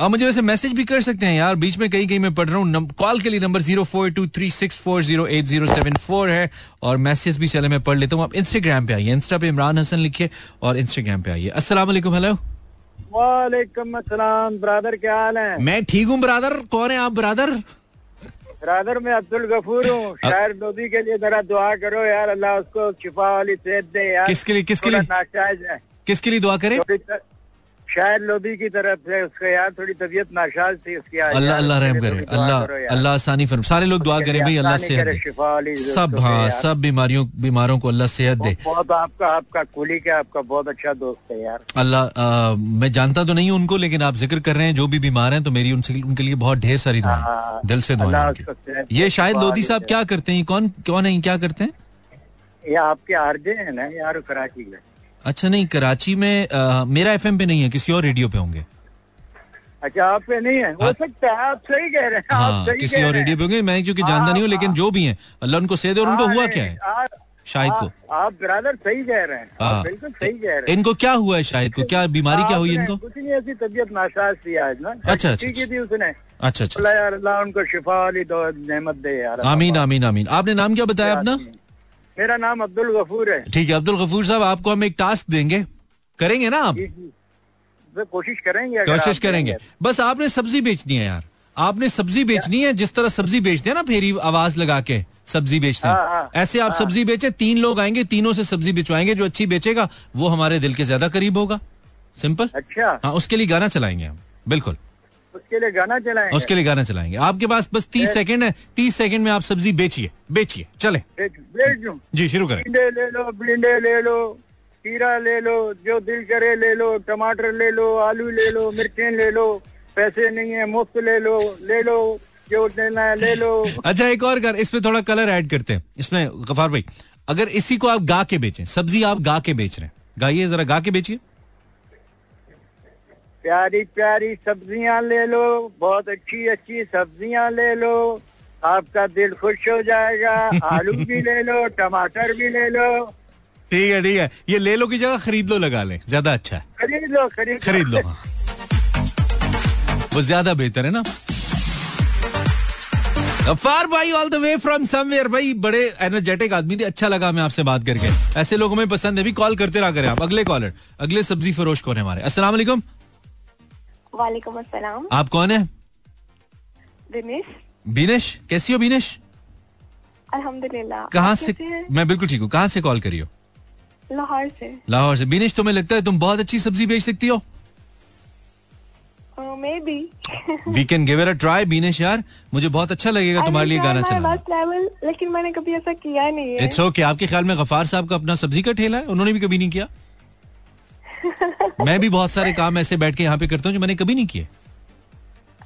आप मुझे वैसे मैसेज भी कर सकते हैं यार बीच में कहीं कहीं मैं पढ़ रहा हूँ कॉल के लिए number zero four two three six four zero eight zero seven four है और मैसेज भी चले मैं पढ़ लेता हूँ। आप इंस्टाग्राम पे आइए इंस्टा पे इमरान हसन लिखिए और इंस्टाग्राम पे आइए। वालेकुम हेलो वालेकुम अस्सलाम ब्रदर क्या हाल है? मैं ठीक हूँ ब्रादर कौन है आप ब्रादर ब्रदर मैं अब्दुल गफूर हूँ। शायर लोधी के लिए जरा दुआ करो यार अल्लाह उसको शिफा वाली सेहत दे यार। किसके लिए किसके लिए? है। किसके लिए दुआ करें? त- लोधी की तरफ़ से उसको यार थोड़ी तबीयत नाशाज थी उसकी अल्लाह अल्लाह रहम करे अल्लाह अल्लाह आसानी फरम। सारे लोग दुआ करें भाई अल्लाह सेहत वाली सब हाँ सब बीमारियों बीमारों को अल्लाह सेहत दे। बहुत आपका आपका कुली का आपका बहुत अच्छा दोस्त है यार। अल्लाह मैं जानता तो नहीं हूँ उनको लेकिन आप ज़िक्र कर रहे हैं जो भी बीमार हैं तो मेरी उनसे उनके लिए बहुत ढेर सारी दुआएँ। हाँ, दिल से सेहत ये शायद लोधी साहब क्या करते हैं? कौन कौन है क्या करते हैं? ये आपके आरजे हैं ना यार कराची में अच्छा नहीं कराची में आ, मेरा एफएम पे नहीं है किसी और रेडियो पे होंगे। अच्छा आप पे नहीं है? हो हाँ। सकता है आप सही कह रहे हैं आप हाँ सही किसी और रेडियो पे होंगे मैं क्योंकि जानता नहीं हूँ लेकिन जो भी है अल्लाह उनको सेहत दे और उनको हाँ, हुआ क्या है? शाहिद को। आप- ब्रदर सही कह रहे हैं हाँ। आप बिल्कुल सही कह रहे हैं। इनको क्या हुआ है शाहिद को? क्या बीमारी क्या हुई इनको? कुछ नहीं ऐसी तबीयत नाशाज थी आज ना अच्छा, अच्छा, ठीक थी उसने। अच्छा अच्छा। यार अल्लाह उनको शिफा वाली नेमत दे यार आमीन आमीन आमीन। आपने नाम क्या बताया अपना? मेरा नाम अब्दुल गफूर है। ठीक है अब्दुल गफूर साहब आपको हम एक टास्क देंगे। करेंगे ना आप? कोशिश करेंगे कोशिश करेंगे। बस आपने सब्ज़ी बेचनी है यार। आपने सब्ज़ी बेचनी है जिस तरह सब्ज़ी बेचते हैं ना फेरी आवाज़ लगा के सब्ज़ी बेचते हाँ, हैं हाँ, ऐसे आप सब्ज़ी बेचे तीन लोग आएँगे तीनों से सब्ज़ी बेचवाएँगे जो अच्छी बेचेगा वो हमारे दिल के ज़्यादा करीब होगा। सिंपल? अच्छा। हाँ उसके लिए गाना चलाएँगे हम। बिल्कुल। उसके लिए गाना चलाएँगे। उसके लिए गाना चलाएँगे। आपके पास बस तीस सेकंड है। तीस सेकंड में आप सब्ज़ी बेचिए। बेचिए। चले। बेच बेच दूँ? जी शुरू करें। भिंडे ले लो भिंडे ले लो खीरा ले लो जो दिल करे ले लो टमाटर ले लो आलू ले लो मिर्चें ले लो पैसे नहीं है मुफ़्त ले लो ले लो जो लेना है ले लो। अच्छा एक और कर इसमें थोड़ा कलर ऐड करते हैं। इसमें गफार भाई अगर इसी को आप गा के बेचें सब्ज़ी आप गा के बेच रहे हैं गाइए जरा गा के बेचिए। प्यारी प्यारी सब्ज़ियाँ ले लो बहुत अच्छी अच्छी सब्ज़ियाँ ले लो। आपका दिल खुश हो जाएगा आलू भी ले लो टमाटर भी ले लो। ठीक है ठीक है। ये ले लो की जगह खरीद लो लगा लें ज़्यादा अच्छा है। खरीद लो खरीद खरीद लो हाँ। वो ज़्यादा बेहतर है ना। फार भाई all the way from somewhere भाई बड़े एनर्जेटिक आदमी थे अच्छा लगा मैं आपसे बात करके। ऐसे लोगों में पसंद है भी कॉल करते रहा करें आप। अगले कॉलर अगले सब्ज़ी फरोश कौन है हमारे? अस्सलाम वालेकुम। वालेकुम अस्सलाम। आप कौन है? दिनेश। बीनेश? कैसी हो बीनेश? अल्हम्दुलिल्लाह। कहाँ से मैं बिल्कुल ठीक हूँ। कहाँ से कॉल करी हो? लाहौर से। लाहौर से। बीनेश तुम्हें लगता है तुम बहुत अच्छी सब्ज़ी बेच सकती हो? We can give a try Beenish यार। मुझे बहुत अच्छा लगेगा तुम्हारे लिए गाना चलाना। लेकिन मैंने कभी ऐसा किया नहीं है। इट्स ओके आपके ख्याल में गफार साहब का अपना सब्ज़ी का ठेला है? उन्होंने भी कभी नहीं किया? मैं भी बहुत सारे काम ऐसे बैठ के यहाँ पे करता हूँ जो मैंने कभी नहीं किए।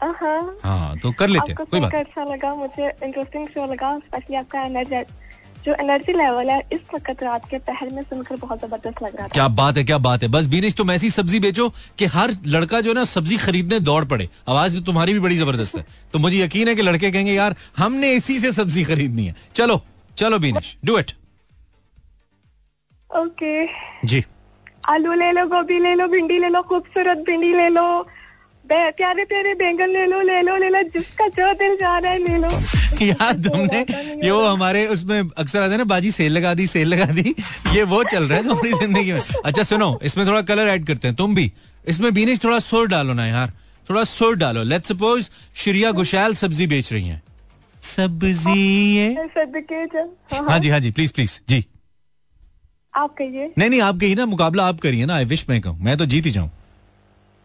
हाँ हाँ तो कर लेते हैं कोई बात अच्छा लगा? मुझे इंटरेस्टिंग शो लगा स्पेशली आपका एनर्जी जो एनर्जी लेवल है इस वक्त रात के पहर में सुनकर बहुत ज़बरदस्त लग रहा था। क्या बात है क्या बात है। बस बीनेश तुम ऐसी सब्ज़ी बेचो कि हर लड़का जो है ना सब्ज़ी खरीदने दौड़ पड़े। आवाज़ भी तुम्हारी भी बड़ी ज़बरदस्त है। तो मुझे यकीन है कि लड़के कहेंगे यार हमने इसी से सब्ज़ी खरीदनी है। चलो चलो बीनेश डू इट ओके जी। आलू ले लो गोभी ले लो भिंडी ले लो खूबसूरत भिंडी ले लो प्यारे प्यारे बैंगन ले लो ले लो ले लो जिसका जो दिल जा रहा है ले लो। यार तुमने ये वो हमारे उसमें अक्सर आते हैं ना बाजी सेल लगा दी सेल लगा दी ये वो चल रहा है तुम्हारी ज़िंदगी में। अच्छा सुनो इसमें थोड़ा कलर ऐड करते हैं तुम भी। इसमें बीनेश थोड़ा सुर डालो ना यार थोड़ा सुर डालो। लेट सपोज़ श्रिया घोषाल सब्ज़ी बेच रही है। सब्ज़ी जब हाँ, हाँ। जी हाँ जी प्लीज़ प्लीज़ जी। आप कहिए। नहीं नहीं आप कही ना मुकाबला आप करिए ना आई विश मैं कहूँ। मैं तो जीत ही जाऊँ।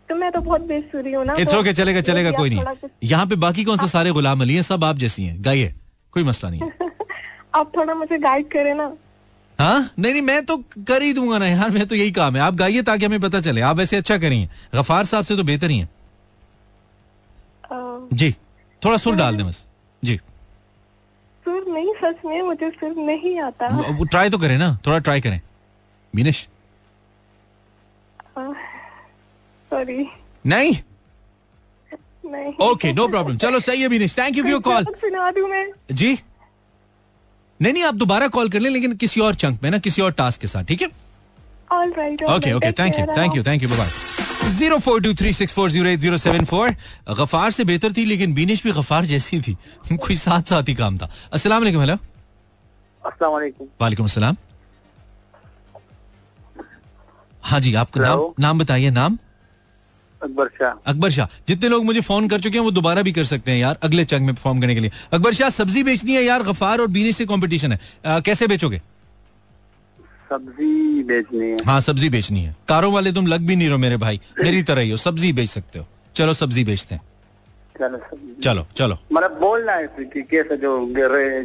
तो मैं तो बहुत बेसुरी हूँ ना इट्स ओके चलेगा चलेगा कोई नहीं। यहाँ पे बाकी कौन से सारे गुलाम अली हैं? सब आप जैसी हैं। गाइए कोई मसला नहीं है। आप थोड़ा मुझे गाइड करें ना। हाँ? नहीं नहीं मैं तो कर ही दूँगा ना यार मैं तो यही काम है। आप गाइए ताकि हमें पता चले। आप वैसे अच्छा करिए। गफार साहब से तो बेहतर ही है। जी थोड़ा सुर डाल दें बस। जी। सुर नहीं सच में मुझे सुर नहीं आता। वो- ट्राई तो करें ना थोड़ा ट्राई करें। बीनेश सॉरी नहीं? नहीं। ओके नो प्रॉब्लम चलो सही है Beenish thank you for your call सुना दूँ मैं? जी? नहीं नहीं आप दोबारा कॉल कर लें लेकिन किसी और चंक में ना किसी और टास्क के साथ ठीक है? All right okay okay thank you thank you thank you bye zero four two three six four zero eight zero seven four. Gaffar से बेहतर थी लेकिन बीनेश भी गफार जैसी थी। कोई साथ साथ ही काम था। अस्सलाम वालेकुम हेलो अस्सलाम वालेकुम। वालेकुम अस्सलाम। हाँ जी आपका नाम नाम बताइए नाम। अकबर शाह। अकबर शाह। जितने लोग मुझे फ़ोन कर चुके हैं वो दोबारा भी कर सकते हैं यार अगले चंग में परफॉर्म करने के लिए। अकबर शाह सब्ज़ी बेचनी है यार गफार और बीनिश से कंपटीशन है। अ, कैसे बेचोगे? सब्ज़ी बेचनी है। हाँ सब्ज़ी बेचनी है। कारों वाले तुम लग भी नहीं रहो मेरे भाई। मेरी तरह ही हो। सब्ज़ी बेच सकते हो। चलो सब्ज़ी बेचते हैं। चलो चलो चलो। मतलब बोलना है कि कैसे जो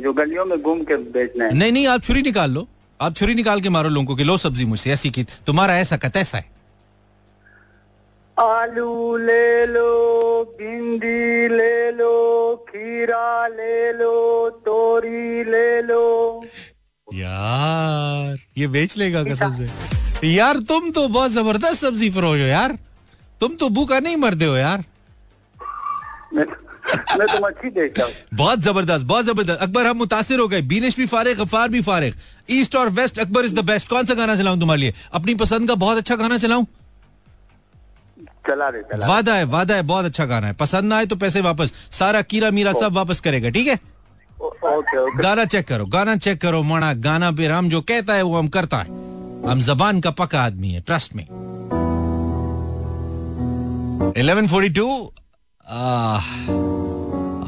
जो गलियों में घूम के बेचना है। नहीं नहीं आप छुरी निकाल लो। आप छुरी निकाल के मारो लोगों को कि लो सब्ज़ी मुझसे। ऐसी की तुम्हारा ऐसा का तैसा है। आलू ले लो भिंडी ले लो खीरा ले लो तोरी ले लो। यार ये बेच लेगा कसम से यार तुम तो बहुत ज़बरदस्त सब्ज़ी फरोश हो यार। तुम तो भूखा नहीं मरते हो यार। मैं मैं तो मच्छी देखता हूँ। बहुत ज़बरदस्त बहुत ज़बरदस्त। अकबर हम मुतासर हो गए। बीनेश भी फारिग गफार भी फारिग। ईस्ट और west Akbar is the best कौन सा गाना चलाऊं तुम्हारे लिए? अपनी पसंद का बहुत अच्छा गाना चलाऊं? चला दे चला वादा है वादा है बहुत अच्छा गाना है। पसंद ना आए तो पैसे वापस। सारा कीरा मीरा सब वापस करेगा ठीक है? गाना चेक करो, गाना चेक करो मणा गाना पे हम जो कहता है, वो हम करता है। हम जबान का पक्का आदमी है ट्रस्ट में 1142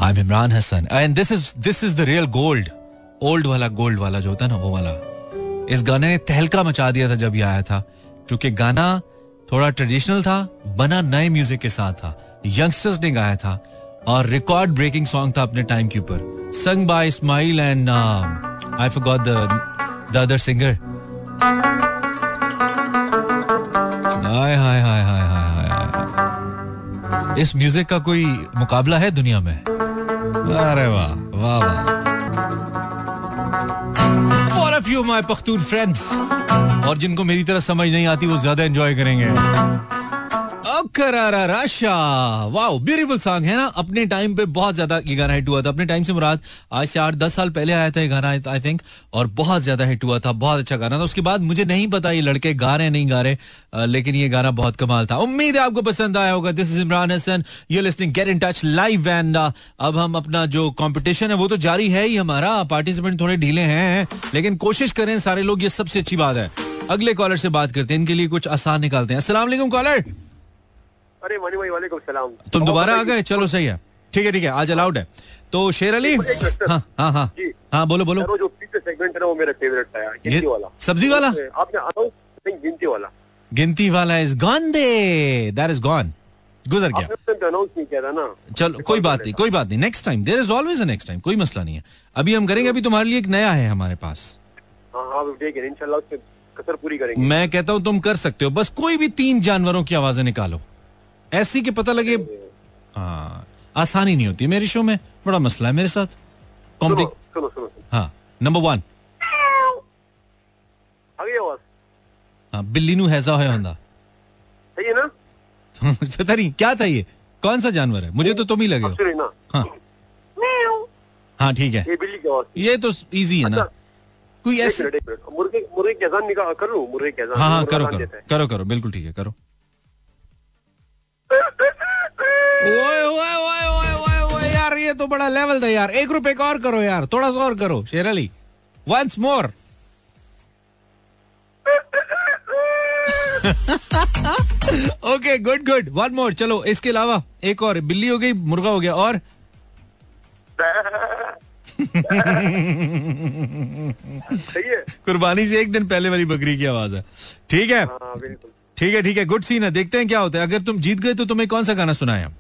I am Imran Hasan and this is this is the real gold old वाला गोल्ड वाला जो होता है ना, वो वाला। इस गाने ने तहलका मचा दिया था जब ये आया था। क्योंकि गाना थोड़ा ट्रेडिशनल था, बना नए म्यूज़िक के साथ था। यंगस्टर्स ने गाया था। और रिकॉर्ड ब्रेकिंग सॉन्ग था अपने टाइम के ऊपर। Song by Ismail and I forgot the other singer हाय हाय हाय हाय हाय हाय इस म्यूज़िक का कोई मुकाबला है दुनिया में? अरे वाह वाह वाह। For a few my Pakhtun friends और जिनको मेरी तरह समझ नहीं आती, वो ज़्यादा एंजॉय करेंगे। वाओ ब्यूटीफुल सॉन्ग है ना? अपने टाइम पे बहुत ज़्यादा ये गाना हिट हुआ था। अपने टाइम से मुराद, आज से आठ, दस साल पहले आया था ये गाना आई थिंक और बहुत ज़्यादा हिट हुआ था, बहुत अच्छा गाना था। उसके बाद मुझे नहीं पता ये लड़के गा रहे नहीं गा रहे लेकिन ये गाना बहुत कमाल था। उम्मीद है आपको पसंद आया होगा। This is Imran Hasan you listening get in touch live and अब हम अपना जो कॉम्पिटिशन है, वो तो जारी है ही हमारा। पार्टिसिपेंट थोड़े ढीले हैं, लेकिन कोशिश करें सारे लोग, ये सबसे अच्छी बात है। अगले कॉलर से बात करते हैं। इनके लिए कुछ आसान निकालते हैं। असला कॉलर अरे मनी भाई वालेकुम सलाम। तुम दोबारा आ गए? चलो सही है। ठीक है ठीक है आज अलाउड है। तो शेर अली। हाँ हाँ हाँ। हाँ बोलो बोलो। जो पीछे सेगमेंट है वो मेरा फेवरेट था यार। वाला। सब्ज़ी वाला? आपने अनाउंस गिनती वाला। गिनती वाला is gone they. That is gone गुजर गया। चलो कोई बात नहीं कोई बात नहीं। Next time there is always next time कोई मसला नहीं है। अभी हम करेंगे अभी तुम्हारे लिए एक नया है हमारे पास। हाँ हाँ है मैं कहता हूँ तुम कर सकते हो। बस कोई भी तीन जानवरों की आवाज़ें निकालो। ऐसी कि पता लगे हाँ आसानी नहीं होती। मेरे शो में बड़ा मसला है मेरे साथ। सुनो कॉम्प्लिक सुनो सुनो सुनो। हाँ नंबर वन हाँ बिल्ली नु हैजा होया हुंदा। सही है ना? पता नहीं क्या था ये? कौन सा जानवर है? मुझे तो तुम ही लगे हो। हाँ। हाँ ठीक है। ये बिल्ली की आवाज़ ये तो इजी है ना। अच्छा। कोई ऐसे मुर्गे मुर्गे की अजान निकाल कर लूँ मुर्गे की अजान हाँ हाँ करो करो। करो करो बिल्कुल ठीक है करो। ओए ओए ओए ओए ओए ओए यार ये तो बड़ा लेवल था यार। एक रुपए का और करो यार थोड़ा सा और करो Sher Ali once more okay good good one more चलो इसके अलावा एक और बिल्ली हो गई मुर्गा हो गया और? सही है। कुर्बानी से एक दिन पहले वाली बकरी की आवाज़ है। ठीक है? हाँ ठीक है ठीक है. गुड सीन है. देखते हैं क्या होता है. अगर तुम जीत गए तो तुम्हें कौन सा गाना सुनाए हम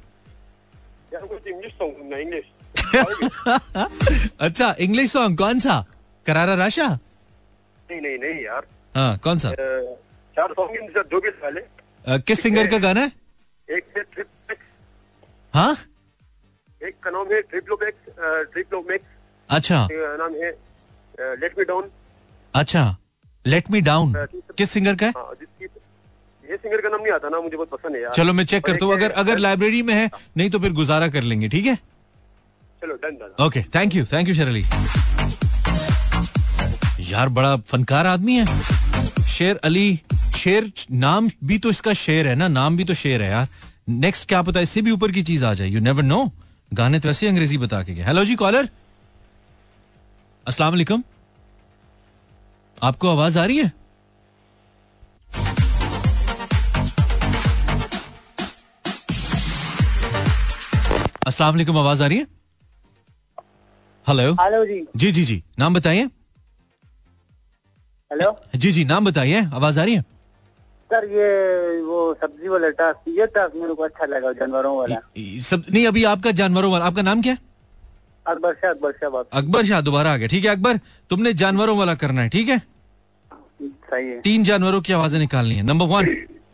यार कुछ इंग्लिश सॉन्ग सुनना इंग्लिश अच्छा इंग्लिश सॉन्ग कौन सा? करारा राशा? नहीं नहीं नहीं यार. हाँ कौन सा? चार सॉन्ग वाले. किस सिंगर का गाना है? एक है ट्रिप हाँ? एक का नाम है ट्रिप्लोमैक्स ट्रिप्लोमैक्स अच्छा. नाम है लेट मी डाउन अच्छा. लेट मी डाउन किस सिंगर का है? हाँ जिसकी ये सिंगर का नाम नहीं आता ना मुझे बहुत पसंद है यार। चलो मैं चेक करता हूँ अगर अगर लाइब्रेरी में है नहीं तो फिर गुजारा कर लेंगे ठीक है? चलो done okay thank you thank you Sher Ali यार बड़ा फनकार आदमी है। शेर अली शेर नाम भी तो इसका शेर है ना नाम भी तो शेर है यार। नेक्स्ट क्या पता इससे भी ऊपर की चीज़ आ जाए यू नेवर नो गाने तो ही अंग्रेज़ी बता के गए। हेलो जी कॉलर अस्सलाम वालेकुम। आपको आवाज़ आ रही है? अस्सलाम वालेकुम आवाज़ आ रही है? हेलो हेलो जी। जी जी जी। नाम बताइए। हेलो जी जी नाम बताइए आवाज़ आ रही है? सर ये वो सब्ज़ी वाला टास्क ये टास्क मेरे को अच्छा लगा जानवरों वाला। सब नहीं अभी आपका जानवरों वाला आपका नाम क्या है? अकबर शाह अकबर शाह अकबर शाह दोबारा आ गया। ठीक है अकबर तुमने जानवरों वाला करना है ठीक है? सही है। तीन जानवरों की आवाज़ें निकालनी है। नंबर वन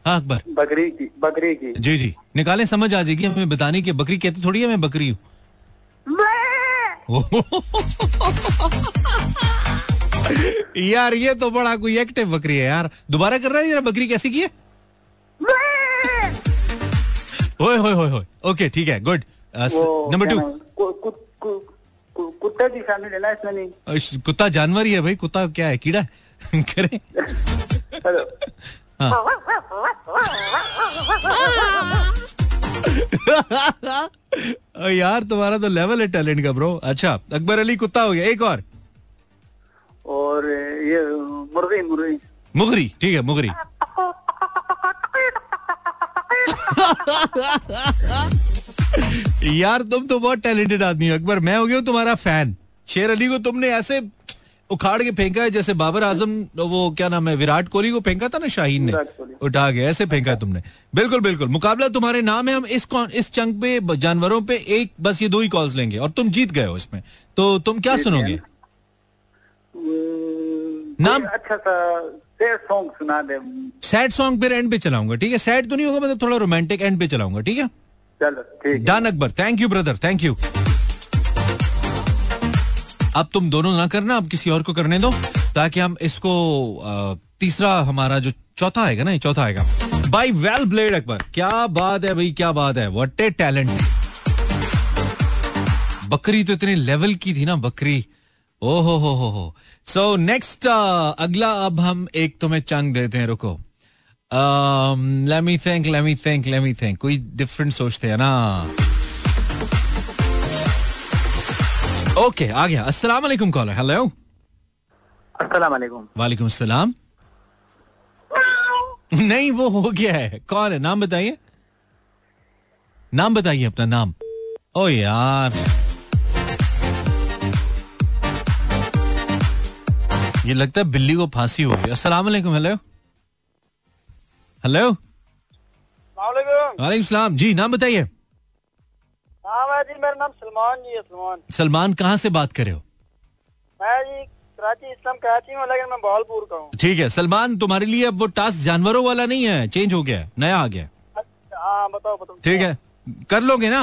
हाँ अकबर। बकरी की बकरी की। जी जी। निकाले समझ आ जाएगी हमें बताने की। बकरी कहती थोड़ी है मैं बकरी हूँ। यार ये तो बड़ा कोई एक्टिव बकरी है यार। दोबारा कर रहा है जरा बकरी कैसी की है? ओए होए होए होए। ओके ठीक है गुड। Number two. कुत्ता कु- कुत्ते शामिल है ना इसमें नहीं। कुत्ता जानवर ही है भाई कुत्ता क्या है कीड़ा है? करे। हेलो यार तुम्हारा तो लेवल है टैलेंट का ब्रो अच्छा अकबर अली कुत्ता हो गया एक और। और ये मुर्गी मुर्गी मुगरी ठीक है मुगरी। यार तुम तो बहुत टैलेंटेड आदमी हो अकबर। मैं हो गया हूँ तुम्हारा फ़ैन शेर अली को तुमने ऐसे उखाड़ के फेंका है जैसे बाबर आज़म वो क्या नाम है विराट कोहली को फेंका था ना शाहीन ने। उठा के ऐसे फेंका है तुमने। बिल्कुल बिल्कुल। मुकाबला तुम्हारे नाम है हम इस कौन इस चंक पे जानवरों पे एक बस ये दो ही कॉल्स लेंगे और तुम जीत गए हो इसमें। तो तुम क्या सुनोगे? नाम- अच्छा सा सैड सॉन्ग सुना दे। सैड सॉन्ग फिर एंड पे चलाऊँगा ठीक है? सैड तो नहीं होगा मतलब थोड़ा रोमांटिक एंड पे चलाऊँगा ठीक है? चलो ठीक done Akbar thank you brother thank you अब तुम दोनों ना करना, अब किसी और को करने दो, ताकि हम इसको तीसरा हमारा जो चौथा आएगा ना चौथा आएगा। Very well played Akbar. क्या बात है भाई, क्या बात है। वट ए टैलेंट बकरी तो इतने लेवल की थी ना, बकरी। ओ हो हो हो। हो सो नेक्स्ट अगला, अब हम एक तुम्हें चंग देते हैं, रुको। Let me think let me think let me think कोई डिफरेंट सोचते हैं ना। ओके आ गया। अस्सलाम वालेकुम कॉलर हेलो अस्सलाम वालेकुम वालेकुम अस्सलाम। नहीं वो हो गया है। कौन है नाम बताइए। नाम बताइए अपना नाम। ओ यार। ये लगता है बिल्ली को फांसी हो गई। अस्सलाम वालेकुम हेलो हेलो वालेकुम सलाम। जी नाम बताइए। हाँ जी मेरा नाम सलमान जी है सलमान। सलमान कहाँ से बात कर रहे हो? मैं जी कराची इस्लाम कराची में लेकिन मैं बहालपुर का हूँ। ठीक है सलमान तुम्हारे लिए अब वो टास्क जानवरों वाला नहीं है चेंज हो गया नया आ गया अच्छा, हाँ बताओ बताओ। ठीक है कर लोगे ना?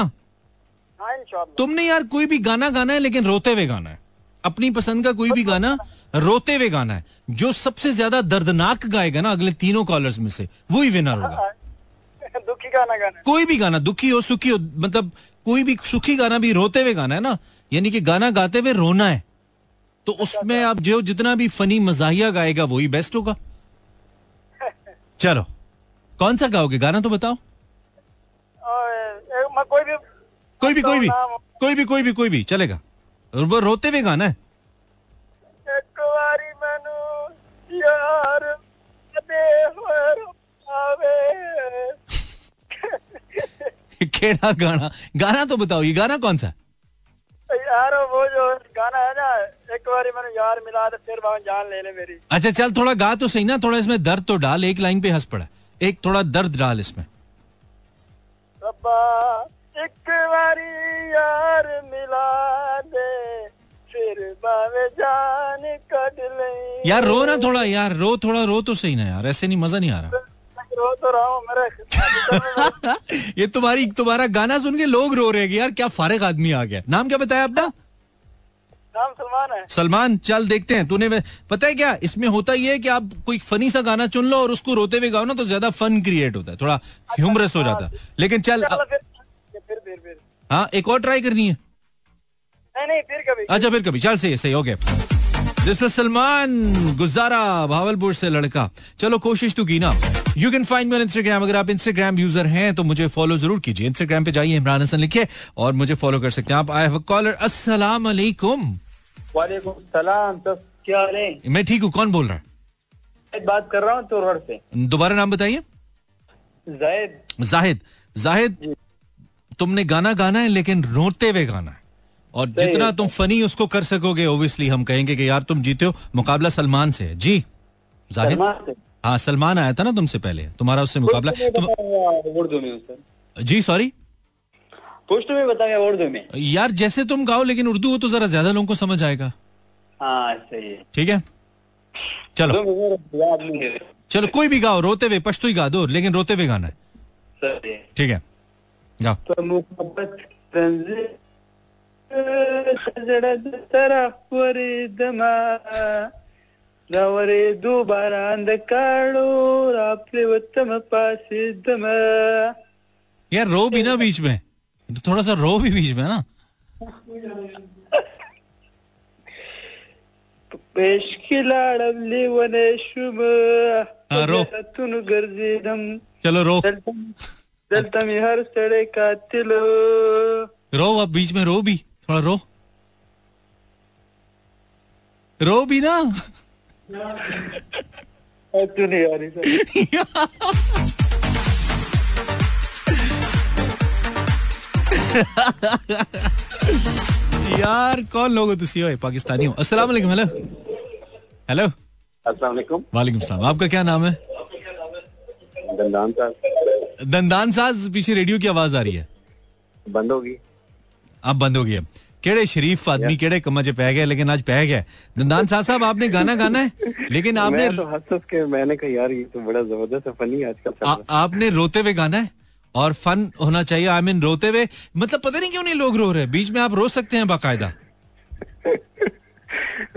हाँ तुमने यार कोई भी गाना गाना है लेकिन रोते हुए गाना है। अपनी पसंद का कोई भी गाना रोते हुए गाना है। जो सबसे ज़्यादा दर्दनाक गाएगा ना अगले तीनों कॉलर्स में से वो ही विनर होगा दुखी गाना गाना कोई भी गाना दुखी हो सुखी हो मतलब कोई भी सुखी गाना भी रोते हुए गाना है ना यानी कि गाना गाते हुए रोना है तो उसमें आप जो जितना भी फनी मजाहिया गाएगा वही बेस्ट होगा। चलो कौन सा गाओगे? गाना तो बताओ। कोई भी कोई भी कोई भी कोई भी कोई भी कोई भी चलेगा। वो रोते हुए गाना है। यार केड़ा गाना। गाना तो बताओ ये गाना कौन सा? यार वो जो गाना है ना एक बार मैंने यार मिला दे फिर वहाँ जान ले ले मेरी। अच्छा चल थोड़ा गा तो सही ना थोड़ा इसमें दर्द तो डाल एक लाइन पे हंस पड़ा। एक थोड़ा दर्द डाल इसमें। रब्बा एक बारी यार मिला दे फिर बावे जान कट ले। यार रो ना थोड़ा यार रो थोड़ा रो तो सही ना यार ऐसे नहीं मज़ा नहीं आ रहा। रो तो रहा हूँ। मेरे ये तुम्हारी तुम्हारा गाना सुन के लोग रो रहे हैं यार क्या फारिग आदमी आ गया। नाम क्या बताया अपना नाम सलमान है। सलमान चल देखते हैं। तूने पता है क्या? इसमें होता ही है कि आप कोई फनी सा गाना चुन लो और उसको रोते हुए गाओ ना तो ज़्यादा फन क्रिएट होता है। थोड़ा ह्यूमरस हो जाता है। लेकिन चल हाँ एक और ट्राई करनी है। नहीं नहीं फिर कभी। अच्छा फिर कभी। चल सही सही ओके इज़ सलमान गुजारा भावलपुर से लड़का। चलो कोशिश तो की ना। You can find me on Instagram अगर आप इंस्टाग्राम यूज़र हैं तो मुझे फॉलो ज़रूर कीजिए। इंस्टाग्राम पे जाइए इमरान हसन लिखिए और मुझे फॉलो कर सकते हैं आप। आई हैव कॉलर अस्सलाम वालेकुम वालेकुम सलाम क्या हाल है? मैं ठीक हूँ कौन बोल रहा मैं बात कर रहा हूँ से। है दोबारा नाम बताइए। जायद जाहिद। जाहिद तुमने गाना गाना है लेकिन रोते हुए गाना है। और जितना तुम फनी उसको कर सकोगे ओबियसली हम कहेंगे कि यार तुम जीते हो। मुकाबला सलमान से है। जी। जाहिद। हाँ सलमान आया था ना तुमसे पहले? तुम्हारा उससे मुकाबला तुम, उर्दू में सर जी सॉरी बताया उर्दू में यार जैसे तुम गाओ लेकिन उर्दू हो तो जरा ज़्यादा लोगों को समझ आएगा। हाँ सही है। ठीक है? चलो। चलो कोई भी गाओ रोते हुए पश्तो ही गा दो लेकिन रोते हुए गाना है। ठीक है। गाओ। तो मोहब्बत रंज सजड़द तरफ दमा ನವರೇ ದುಬಾರ ಅಂದ ಕಾಳು ರಾತ್ರಿ ಉತ್ತಮ ಪಾಸಿದ್ದಮ यार रो भी ना बीच में तो थोड़ा सा रो भी बीच में ना ಪೇಶ್ಕಿಲಾಡಲ್ಲಿ ವನೆ ಶುಭ हाँ, रो। ತುನು ಗರ್ಜಿದಂ चलो रो ದಲ್ತಮಿ ಹರ್ ಸಡೆ ಕಾತಿಲು रो अब बीच में रो भी थोड़ा रो रो भी ना ಅದು नहीं आ रही यार कौन लोग हो तुसी? हो पाकिस्तानी हो। अस्सलाम वालेकुम हेलो। हेलो। अस्सलाम वालेकुम वालेकुम सलाम। आपका क्या नाम है? दंदान साहब। दंदान साज पीछे रेडियो की आवाज़ आ रही है। बंद होगी। अब बंद हो गया केड़े शरीफ आदमी केड़े कम्मा च पै गए लेकिन आज पै गए दंदान साज साहब आपने गाना गाना है? लेकिन आपने मैं तो हंस हंस के मैंने कहा यार ये तो बड़ा ज़बरदस्त है फनी आजकल आपने रोते हुए गाना है और फन होना चाहिए। आई मीन रोते हुए मतलब पता नहीं क्यों नहीं लोग रो रहे बीच में आप रो सकते हैं बाकायदा।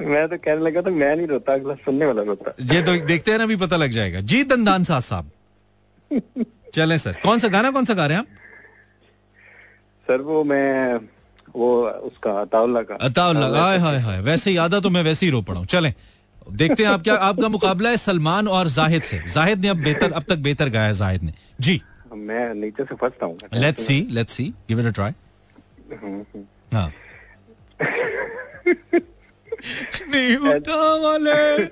मैं तो कहने लगा था मैं नहीं रोता अगला सुनने वाला रोता। ये तो देखते हैं ना भी पता लग जाएगा। जी दंदान साज साहब। चलें सर। कौन सा गाना कौन सा गा रहे हैं आप? सर वो मैं वो उसका अताउल्ला का। अताउल्ला हाय हाय हाय। वैसे ही आधा तो मैं वैसे ही रो पड़ा हूँ। चलें। देखते हैं आप क्या आपका मुकाबला है सलमान और जाहिद से। जाहिद ने अब बेहतर अब तक बेहतर गाया है जाहिद ने। जी। मैं नीचे से फंसता हूँ। Let's see let's see give it a try हाँ। नहीं उठा वाले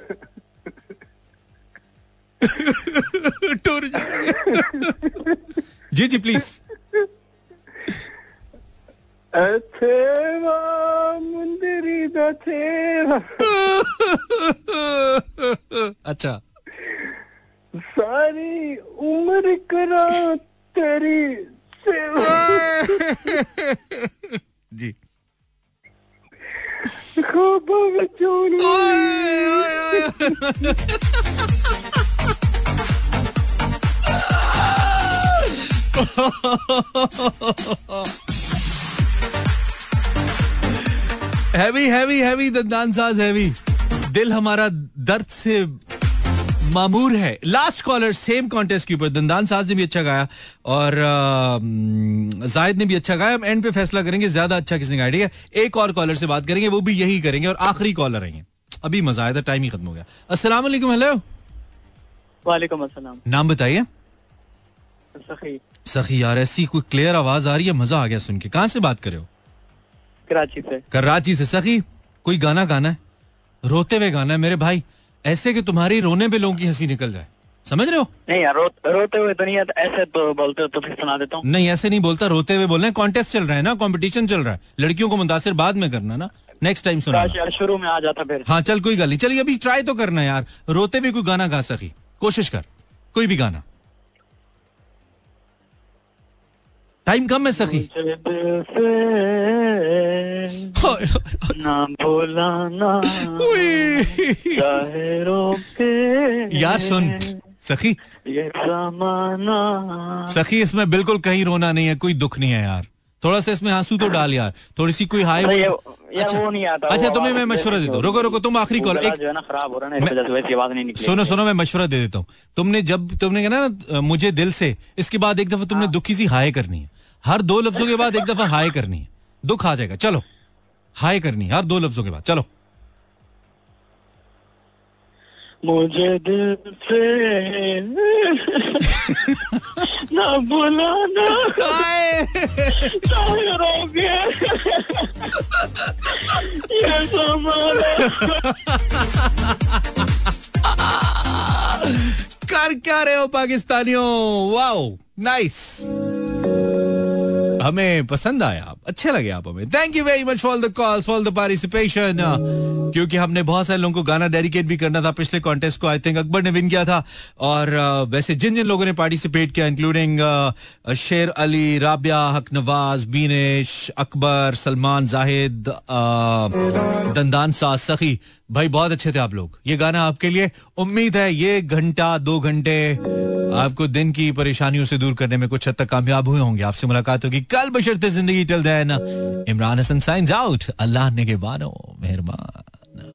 टूर जाएँगे। जी जी प्लीज़ अथेवा मुंदरी अच्छा। सारी उम्र करा तेरी सेवा। जी। ख्वाबों में चोरी। हैवी हैवी हैवी दंदान साज हैवी दिल हमारा दर्द से मामूर है। लास्ट कॉलर सेम कॉन्टेस्ट के ऊपर। दंदान साज ने भी अच्छा गाया और जायद ने भी अच्छा गाया। हम एंड पे फैसला करेंगे ज़्यादा अच्छा किसने गाया ठीक है? एक और कॉलर से बात करेंगे वो भी यही करेंगे और आखिरी कॉलर आएँगे अभी मज़ा आया था टाइम ही खत्म हो गया। अस्सलाम वालेकुम हेलो वालेकुम अस्सलाम। नाम बताइए। सखी। सखी यार ऐसी कोई क्लियर आवाज़ आ रही है? मज़ा आ गया सुन के। कहाँ से बात करे हो? कराची से। कराची से। सखी कोई गाना गाना है? रोते हुए गाना है मेरे भाई। ऐसे कि तुम्हारी रोने पे लोगों की हँसी निकल जाए। समझ रहे हो? नहीं यार रो, रोते हुए तो नहीं ऐसे तो बोलते तो फिर सुना देता हूँ। नहीं ऐसे नहीं बोलता रोते हुए बोलना है। कॉन्टेस्ट चल रहा है ना कंपटीशन चल रहा है। लड़कियों को मुतासर बाद में करना ना। नेक्स्ट टाइम सुना यार शुरू में आ जाता फिर। हाँ चल कोई गल नहीं। चलिए अभी ट्राई तो करना यार। रोते हुए कोई गाना गा सकी कोशिश कर। कोई भी गाना। टाइम कम है सखी। ना यार सुन सखी। ये सखी इसमें बिल्कुल कहीं रोना नहीं है कोई दुख नहीं है यार। थोड़ा सा इसमें आँसू तो डाल यार। थोड़ी सी कोई हाई अच्छा, वो नहीं आता अच्छा तुम्हें मैं मशवरा देता हूँ। रुको रुको तुम आखिरी कॉल एक जो है ना खराब हो रहा है ना सुनो सुनो मैं मशवरा दे देता हूँ। तुमने जब तुमने कहा ना मुझे दिल से इसके बाद एक दफ़ा तुमने दुखी सी हाय करनी है। हर दो लफ्जों के बाद एक दफ़ा हाय करनी है। दुख आ जाएगा। चलो। हाय करनी है। हर दो लफ्जों के बाद। चलो। मुझे दिल से ना चाहे रोके ये कर क्या रहे हो पाकिस्तानियों? Wow nice. हमें पसंद आया आप अच्छे लगे आप हमें। Thank you very much for the calls for the participation क्योंकि हमने बहुत सारे लोगों को गाना डेडिकेट भी करना था पिछले कॉन्टेस्ट को आई थिंक अकबर ने विन किया था। और वैसे जिन जिन लोगों ने पार्टिसिपेट किया इंक्लूडिंग शेर अली राबिया हक नवाज़ बीनेश अकबर सलमान जाहिद दंदान सा सखी भाई, बहुत अच्छे थे आप लोग। ये गाना आपके लिए उम्मीद है, ये घंटा, दो घंटे आपको दिन की परेशानियों से दूर करने में कुछ हद तक कामयाब हुए होंगे। आपसे मुलाकात होगी कल बशरते ज़िंदगी टल देना। Imran Hasan signing out. अल्लाह ने के बानो, मेहरबान।